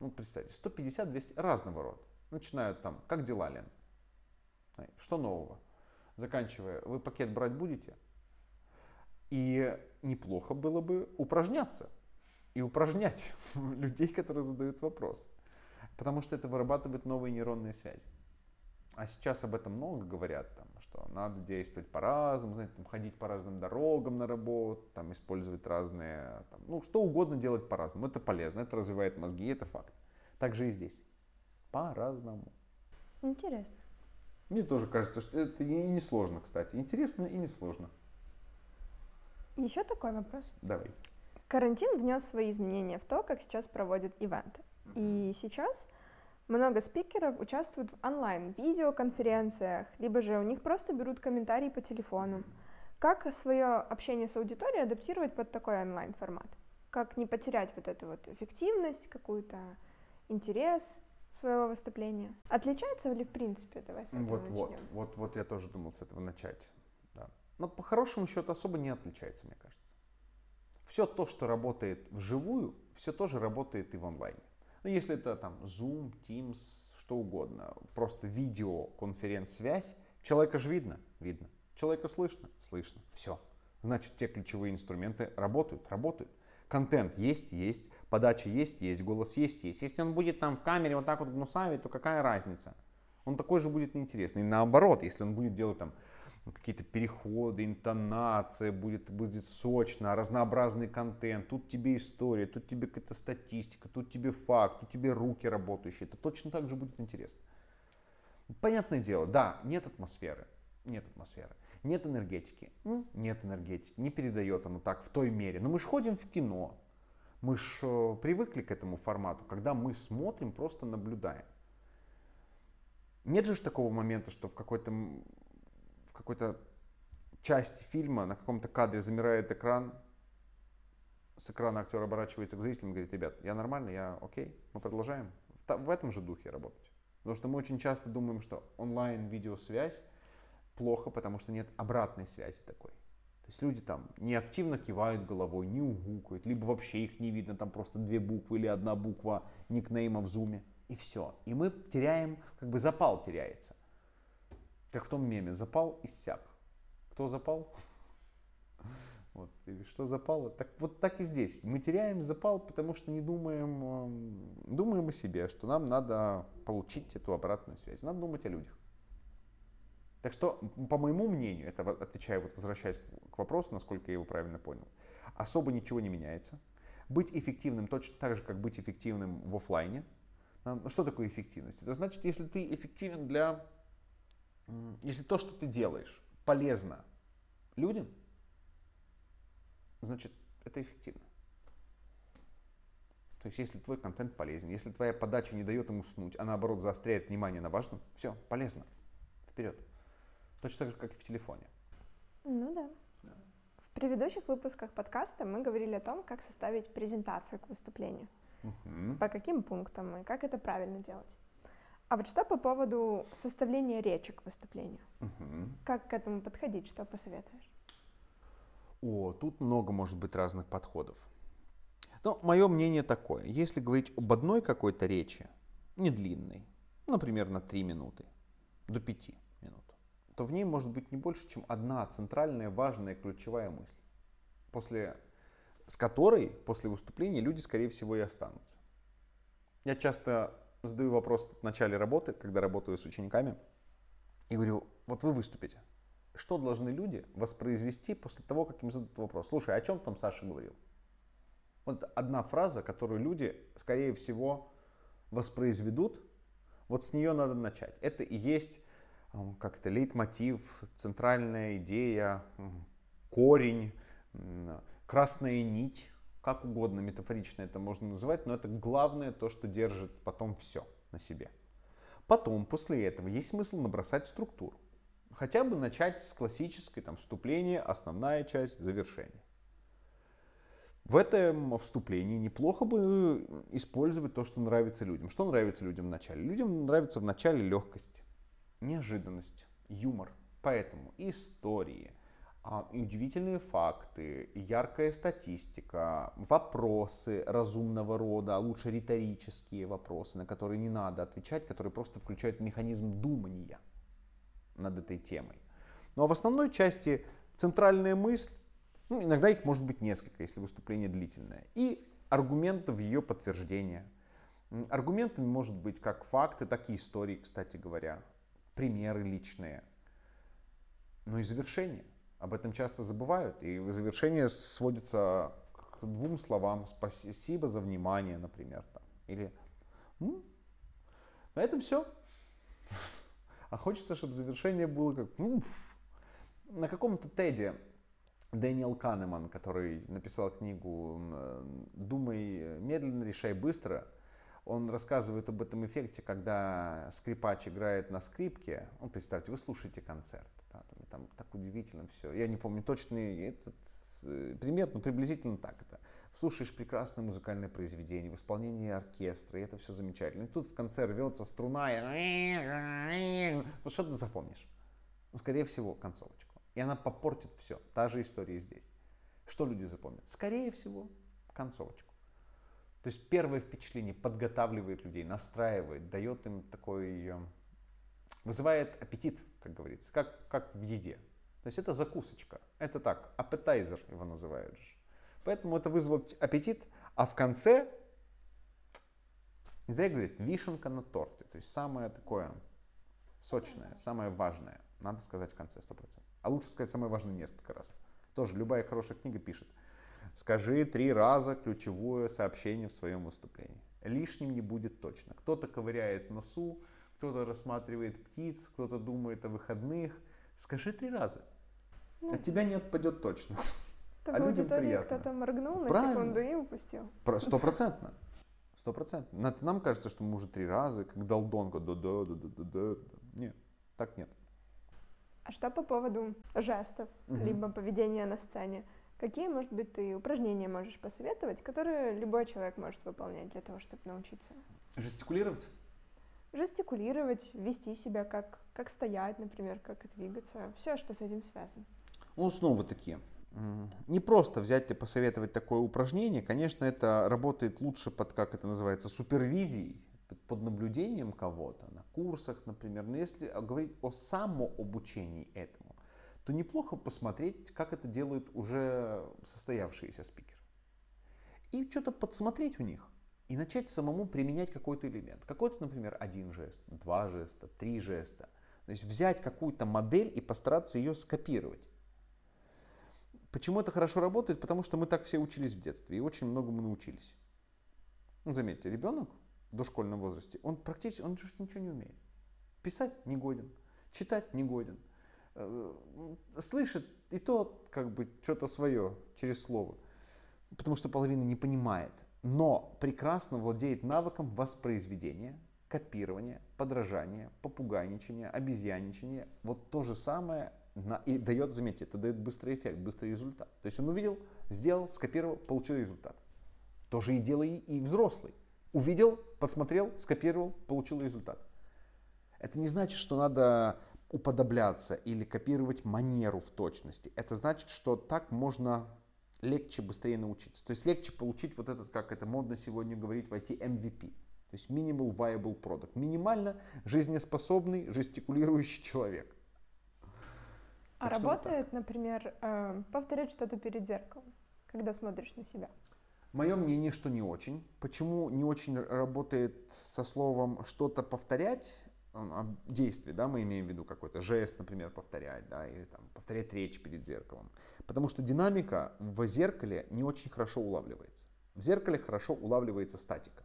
Ну, представьте, 150-200 разного рода. Начинают там, как дела, Лен? Что нового? Заканчивая, вы пакет брать будете? И неплохо было бы упражняться и упражнять людей, которые задают вопрос. Потому что это вырабатывает новые нейронные связи. А сейчас об этом много говорят, там, что надо действовать по-разному, знаете, там, ходить по разным дорогам на работу, там, использовать разные, там, ну, что угодно делать по-разному. Это полезно, это развивает мозги, это факт. Так же и здесь. По-разному. Интересно. Мне тоже кажется, что это и не сложно, кстати. Интересно и не сложно. Еще такой вопрос. Давай. Карантин внес свои изменения в то, как сейчас проводят ивенты. И сейчас много спикеров участвуют в онлайн-видеоконференциях, либо же у них просто берут комментарии по телефону. Как свое общение с аудиторией адаптировать под такой онлайн-формат? Как не потерять вот эту вот эффективность, какую-то интерес своего выступления? Отличается ли в принципе? Давай с этого вот, начнем. Вот, вот, вот я тоже думал с этого начать. Да. Но по хорошему счету особо не отличается, мне кажется. Все то, что работает вживую, все тоже работает и в онлайне. Ну, если это там Zoom, Teams, что угодно, просто видеоконференц-связь, человека же видно? Видно. Человека слышно? Слышно. Все. Значит, те ключевые инструменты работают? Работают. Контент есть, есть, подача есть, есть, голос есть, есть. Если он будет там в камере вот так вот гнусавить, то какая разница? Он такой же будет неинтересный. И наоборот, если он будет делать там ну, какие-то переходы, интонация, будет, будет сочно, разнообразный контент, тут тебе история, тут тебе какая-то статистика, тут тебе факт, тут тебе руки работающие, это точно так же будет интересно. Понятное дело, да, нет атмосферы, нет атмосферы, нет энергетики, ну, нет энергетики, не передает оно так в той мере, но мы же ходим в кино, мы же э, привыкли к этому формату, когда мы смотрим, просто наблюдаем. Нет же такого момента, что в какой-то какой-то части фильма, на каком-то кадре замирает экран, с экрана актер оборачивается к зрителям и говорит, ребят, я нормально, я окей, мы продолжаем. В, в этом же духе работать. Потому что мы очень часто думаем, что онлайн-видеосвязь плохо, потому что нет обратной связи такой. То есть люди там не активно кивают головой, не угукают, либо вообще их не видно, там просто две буквы или одна буква никнейма в зуме, и все. И мы теряем, как бы запал теряется. Как в том меме, запал иссяк. Кто запал? Вот, или что запало? Так, вот так и здесь. Мы теряем запал, потому что не думаем, эм, думаем о себе, что нам надо получить эту обратную связь. Надо думать о людях. Так что, по моему мнению, это отвечая, вот возвращаясь к вопросу, насколько я его правильно понял, особо ничего не меняется. Быть эффективным точно так же, как быть эффективным в офлайне. Что такое эффективность? Это значит, если ты эффективен для если то, что ты делаешь, полезно людям, значит, это эффективно. То есть, если твой контент полезен, если твоя подача не дает ему уснуть, а наоборот заостряет внимание на важном, все, полезно. Вперед. Точно так же, как и в телефоне. Ну да. да. В предыдущих выпусках подкаста мы говорили о том, как составить презентацию к выступлению. Угу. По каким пунктам и как это правильно делать. А вот что по поводу составления речи к выступлению? Угу. Как к этому подходить, что посоветуешь? О, тут много может быть разных подходов. Но мое мнение такое. Если говорить об одной какой-то речи, не длинной, например, на 3 минуты, до 5 минут, то в ней может быть не больше, чем одна центральная, важная, ключевая мысль, после, с которой после выступления люди, скорее всего, и останутся. Я часто задаю вопрос в начале работы, когда работаю с учениками, и говорю, вот вы выступите. Что должны люди воспроизвести после того, как им зададут вопрос? Слушай, о чем там Саша говорил? Вот одна фраза, которую люди, скорее всего, воспроизведут, вот с нее надо начать. Это и есть как это лейтмотив, центральная идея, корень, красная нить, как угодно метафорично это можно называть, но это главное то, что держит потом все на себе. Потом, после этого, есть смысл набросать структуру. Хотя бы начать с классической, там, вступление, основная часть, завершение. В этом вступлении неплохо бы использовать то, что нравится людям. Что нравится людям в начале? Людям нравится в начале легкость, неожиданность, юмор. Поэтому истории, а, удивительные факты, яркая статистика, вопросы разумного рода, а лучше риторические вопросы, на которые не надо отвечать, которые просто включают механизм думания над этой темой. Ну а в основной части центральная мысль, ну, иногда их может быть несколько, если выступление длительное. И аргументы в ее подтверждение. Аргументами может быть как факты, так и истории, кстати говоря, примеры личные. Ну и завершение. Об этом часто забывают. И завершение сводится к двум словам. Спасибо за внимание, например. Там. Или ну, на этом все. А хочется, чтобы завершение было как... Ну, на каком-то теде Дэниел Канеман, который написал книгу «Думай медленно, решай быстро», он рассказывает об этом эффекте, когда скрипач играет на скрипке. Ну, представьте, вы слушаете концерт, там, так удивительно все. Я не помню точный этот э, пример, но приблизительно так это. Слушаешь прекрасное музыкальное произведение в исполнении оркестра, и это все замечательно. И тут в конце рвется струна, и... Вот что ты запомнишь? Ну, скорее всего, концовочку. И она попортит все. Та же история здесь. Что люди запомнят? Скорее всего, концовочку. То есть первое впечатление подготавливает людей, настраивает, дает им такой, э, вызывает аппетит, как говорится, как, как в еде. То есть это закусочка. Это так, аппетайзер его называют же. Поэтому это вызвало аппетит, а в конце, не зря говорит, вишенка на торте. То есть самое такое сочное, самое важное. Надо сказать в конце 100%. А лучше сказать самое важное несколько раз. Тоже любая хорошая книга пишет. Скажи три раза ключевое сообщение в своем выступлении. Лишним не будет точно. Кто-то ковыряет носу, кто-то рассматривает птиц, кто-то думает о выходных. Скажи три раза. Ну, От тебя не отпадет точно. а людям приятно. кто-то моргнул на Правильно. секунду и упустил. Стопроцентно. Стопроцентно. Нам кажется, что мы уже три раза, как долдонка. Да, да, да, да, да, да. Нет, так нет. А что по поводу жестов, угу. либо поведения на сцене? Какие, может быть, ты упражнения можешь посоветовать, которые любой человек может выполнять для того, чтобы научиться? Жестикулировать? Жестикулировать, вести себя, как, как стоять, например, как двигаться, все, что с этим связано. Ну, снова такие. Не просто взять и посоветовать такое упражнение. Конечно, это работает лучше под, как это называется, супервизией, под наблюдением кого-то, на курсах, например. Но если говорить о самообучении этому, то неплохо посмотреть, как это делают уже состоявшиеся спикеры. И что-то подсмотреть у них. И начать самому применять какой-то элемент. Какой-то, например, один жест, два жеста, три жеста. То есть взять какую-то модель и постараться ее скопировать. Почему это хорошо работает? Потому что мы так все учились в детстве и очень многому научились. Ну, заметьте, ребенок в дошкольном возрасте, он практически, он же ничего не умеет. Писать не годен, читать не годен, Э, слышит и то как бы что-то свое через слово. потому что половина не понимает, но прекрасно владеет навыком воспроизведения, копирования, подражания, попугайничания, обезьяничания. Вот то же самое на, и дает, заметьте, это дает быстрый эффект, быстрый результат. То есть он увидел, сделал, скопировал, получил результат. То же и делай и взрослый. Увидел, посмотрел, скопировал, получил результат. Это не значит, что надо уподобляться или копировать манеру в точности. Это значит, что так можно легче, быстрее научиться. То есть легче получить вот этот, как это модно сегодня говорить, войти MVP. То есть Minimal Viable Product. Минимально жизнеспособный, жестикулирующий человек. А так работает, например, э, повторять что-то перед зеркалом, когда смотришь на себя? Мое мнение, что не очень. Почему не очень работает со словом что-то повторять? Действие, да, мы имеем в виду какой-то жест, например, повторять, да, или там повторять речь перед зеркалом. Потому что динамика в зеркале не очень хорошо улавливается. В зеркале хорошо улавливается статика.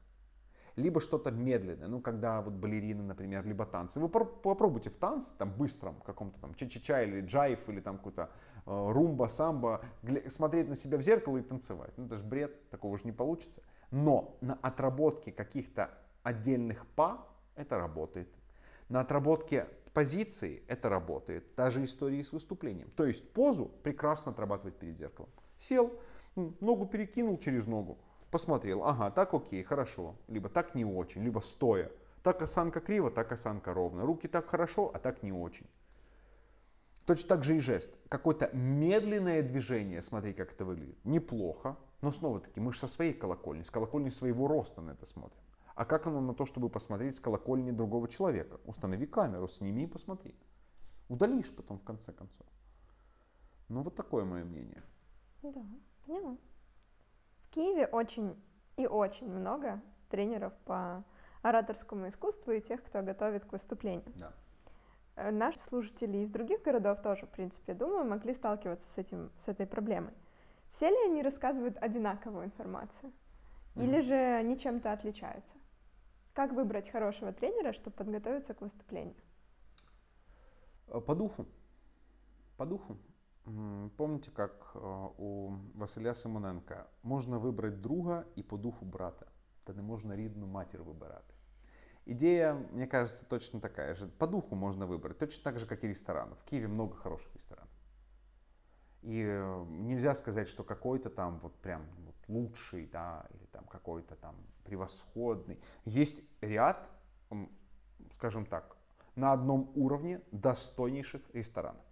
Либо что-то медленное, ну, когда вот балерины, например, либо танцы. Вы попробуйте в танце, там, быстром, каком-то там ча-ча-ча или джайв, или там какой-то э, румба, самбо, смотреть на себя в зеркало и танцевать. Ну, это же бред, такого же не получится. Но на отработке каких-то отдельных па это работает. На отработке позиции это работает. Та же история с выступлением. То есть позу прекрасно отрабатывать перед зеркалом. Сел, ногу перекинул через ногу, посмотрел, ага, так окей, хорошо, либо так не очень, либо стоя. Так осанка криво, так осанка ровно. Руки так хорошо, а так не очень. Точно так же и жест. Какое-то медленное движение, смотри, как это выглядит. Неплохо, но снова-таки мы же со своей колокольни, с колокольни своего роста на это смотрим. А как оно на то, чтобы посмотреть с колокольни другого человека? Установи камеру, сними и посмотри. Удалишь потом в конце концов. Ну вот такое мое мнение. Да, поняла. В Киеве очень и очень много тренеров по ораторскому искусству и тех, кто готовит к выступлению. Да. Э, наши слушатели из других городов тоже, в принципе, думаю, могли сталкиваться с, этим, с этой проблемой. Все ли они рассказывают одинаковую информацию? Или же они чем-то отличаются? Как выбрать хорошего тренера, чтобы подготовиться к выступлению? Э, по духу. По духу. Помните, как э, у Василя Симоненка можна вибрати друга і по духу брата, та не можна рідну матір вибирати. Идея, мне кажется, точно такая же. По духу можно выбрать, точно так же, как и ресторанов. В Киеве много хороших ресторанов. И э, нельзя сказать, что какой-то там вот прям вот лучший, да, или там какой-то там превосходный. Есть ряд, скажем так, на одном уровне достойнейших ресторанов.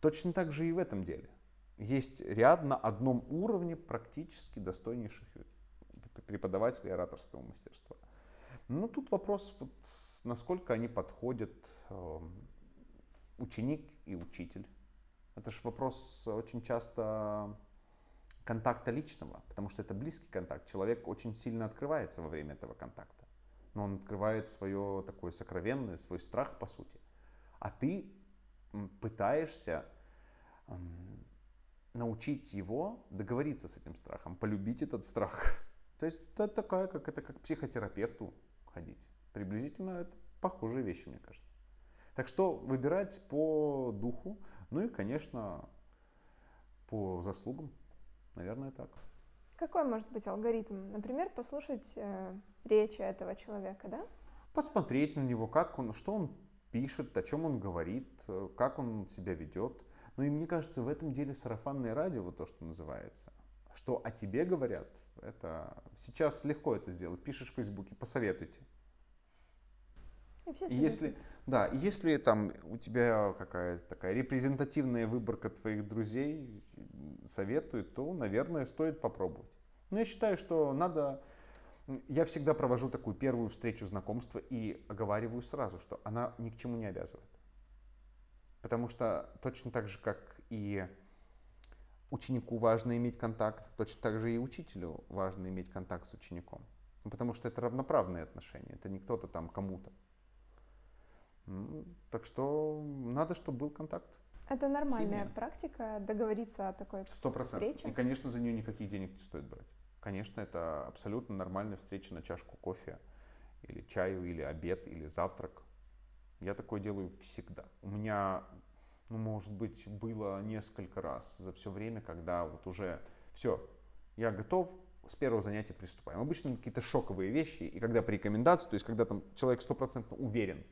Точно так же и в этом деле. Есть ряд на одном уровне практически достойнейших преподавателей ораторского мастерства. Но тут вопрос, вот, насколько они подходят э, ученик и учитель это же вопрос очень часто контакта личного, потому что это близкий контакт. Человек очень сильно открывается во время этого контакта. Но он открывает свое такое сокровенное, свой страх по сути. А ты пытаешься научить его договориться с этим страхом, полюбить этот страх. То есть это такая, как это как психотерапевту ходить. Приблизительно это похожие вещи, мне кажется. Так что выбирать по духу, ну и, конечно, по заслугам. Наверное, так. Какой может быть алгоритм? Например, послушать э, речи этого человека, да? Посмотреть на него, как он, что он пишет, о чем он говорит, э, как он себя ведет. Ну и мне кажется, в этом деле сарафанное радио, вот то, что называется, что о тебе говорят, это сейчас легко это сделать. Пишешь в Фейсбуке, посоветуйте. И все если, да, если там у тебя какая-то такая репрезентативная выборка твоих друзей советует, то, наверное, стоит попробовать. Но я считаю, что надо... Я всегда провожу такую первую встречу знакомства и оговариваю сразу, что она ни к чему не обязывает. Потому что точно так же, как и ученику важно иметь контакт, точно так же и учителю важно иметь контакт с учеником. Потому что это равноправные отношения, это не кто-то там кому-то. Так что надо, чтобы был контакт. Это нормальная Химия. практика договориться о такой Сто процентов. И, конечно, за нее никаких денег не стоит брать. Конечно, это абсолютно нормальная встреча на чашку кофе или чаю, или обед, или завтрак. Я такое делаю всегда. У меня, ну, может быть, было несколько раз за все время, когда вот уже все, Я готов, с первого занятия приступаем. Обычно какие-то шоковые вещи, и когда по рекомендации, то есть когда там человек стопроцентно уверен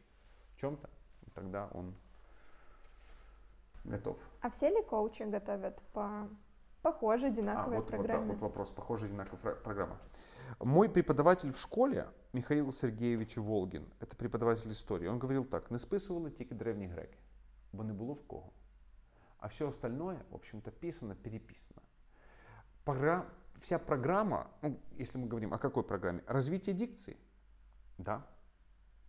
чем-то, тогда он готов. А все ли коучи готовят по похожей одинаковой а, вот, программе? Вот, вот вопрос, похожая одинаковая программа. Мой преподаватель в школе, Михаил Сергеевич Волгин, это преподаватель истории, он говорил так, не списували тільки древні греки, бо не було в кого. А все остальное, в общем-то, писано, переписано. Пора, вся программа, ну, если мы говорим о какой программе, развитие дикции, да,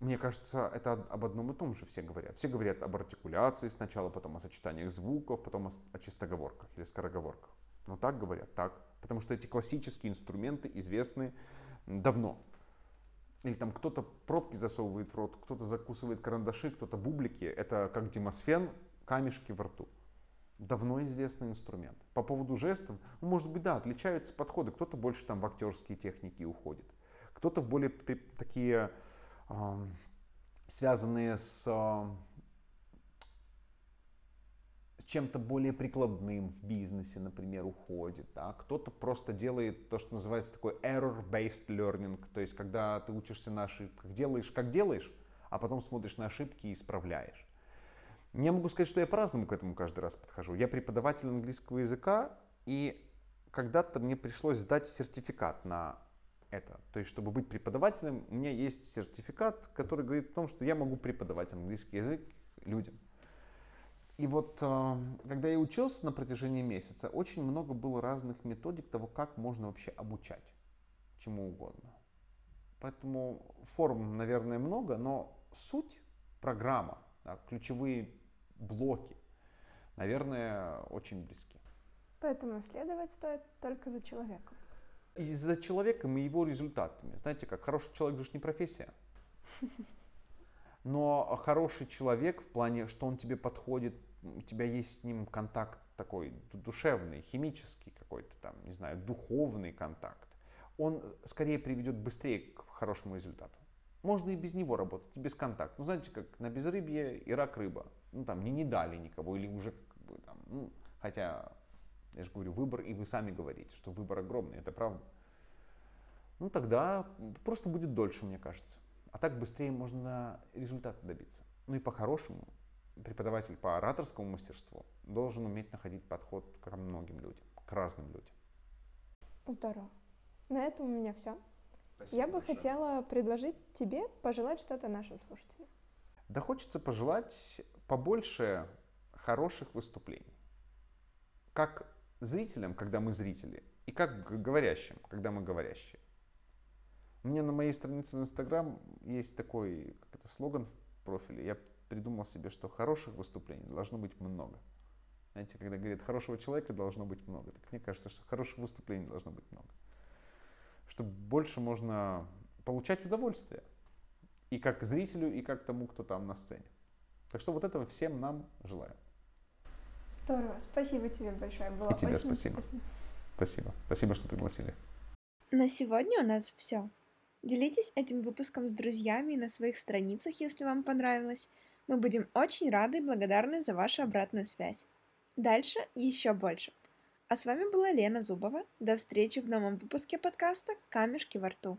мне кажется, это об одном и том же все говорят. Все говорят об артикуляции сначала, потом о сочетаниях звуков, потом о, о чистоговорках или скороговорках. Ну так говорят, так. Потому что эти классические инструменты известны давно. Или там кто-то пробки засовывает в рот, кто-то закусывает карандаши, кто-то бублики. Это как демосфен, камешки во рту. Давно известный инструмент. По поводу жестов, ну, может быть, да, отличаются подходы. Кто-то больше там в актерские техники уходит. Кто-то в более такие связанные с чем-то более прикладным в бизнесе, например, уходит. Да? Кто-то просто делает то, что называется такой error-based learning, то есть когда ты учишься на ошибках, делаешь как делаешь, а потом смотришь на ошибки и исправляешь. Я могу сказать, что я по-разному к этому каждый раз подхожу. Я преподаватель английского языка, и когда-то мне пришлось сдать сертификат на это. То есть, чтобы быть преподавателем, у меня есть сертификат, который говорит о том, что я могу преподавать английский язык людям. И вот, э, когда я учился на протяжении месяца, очень много было разных методик того, как можно вообще обучать чему угодно. Поэтому форм, наверное, много, но суть, программа, да, ключевые блоки, наверное, очень близки. Поэтому следовать стоит только за человеком и за человеком и его результатами. Знаете, как хороший человек же не профессия. Но хороший человек в плане, что он тебе подходит, у тебя есть с ним контакт такой душевный, химический какой-то там, не знаю, духовный контакт, он скорее приведет быстрее к хорошему результату. Можно и без него работать, и без контакта. Ну, знаете, как на безрыбье и рак рыба. Ну, там, не, не дали никого, или уже, как бы, там, ну, хотя я же говорю, выбор, и вы сами говорите, что выбор огромный, это правда. Ну, тогда просто будет дольше, мне кажется. А так быстрее можно результата добиться. Ну и по-хорошему, преподаватель по ораторскому мастерству должен уметь находить подход к многим людям, к разным людям. Здорово. На этом у меня все. Спасибо Я бы большое. хотела предложить тебе пожелать что-то нашим слушателям. Да хочется пожелать побольше хороших выступлений. Как зрителям, когда мы зрители, и как говорящим, когда мы говорящие. У меня на моей странице в Инстаграм есть такой как это, слоган в профиле. Я придумал себе, что хороших выступлений должно быть много. Знаете, когда говорят, хорошего человека должно быть много, так мне кажется, что хороших выступлений должно быть много. Чтобы больше можно получать удовольствие. И как зрителю, и как тому, кто там на сцене. Так что вот этого всем нам желаю. Здорово. Спасибо тебе большое. Было И тебе очень спасибо. Интересно. Спасибо. Спасибо, что пригласили. На сегодня у нас все. Делитесь этим выпуском с друзьями на своих страницах, если вам понравилось. Мы будем очень рады и благодарны за вашу обратную связь. Дальше еще больше. А с вами была Лена Зубова. До встречи в новом выпуске подкаста «Камешки во рту».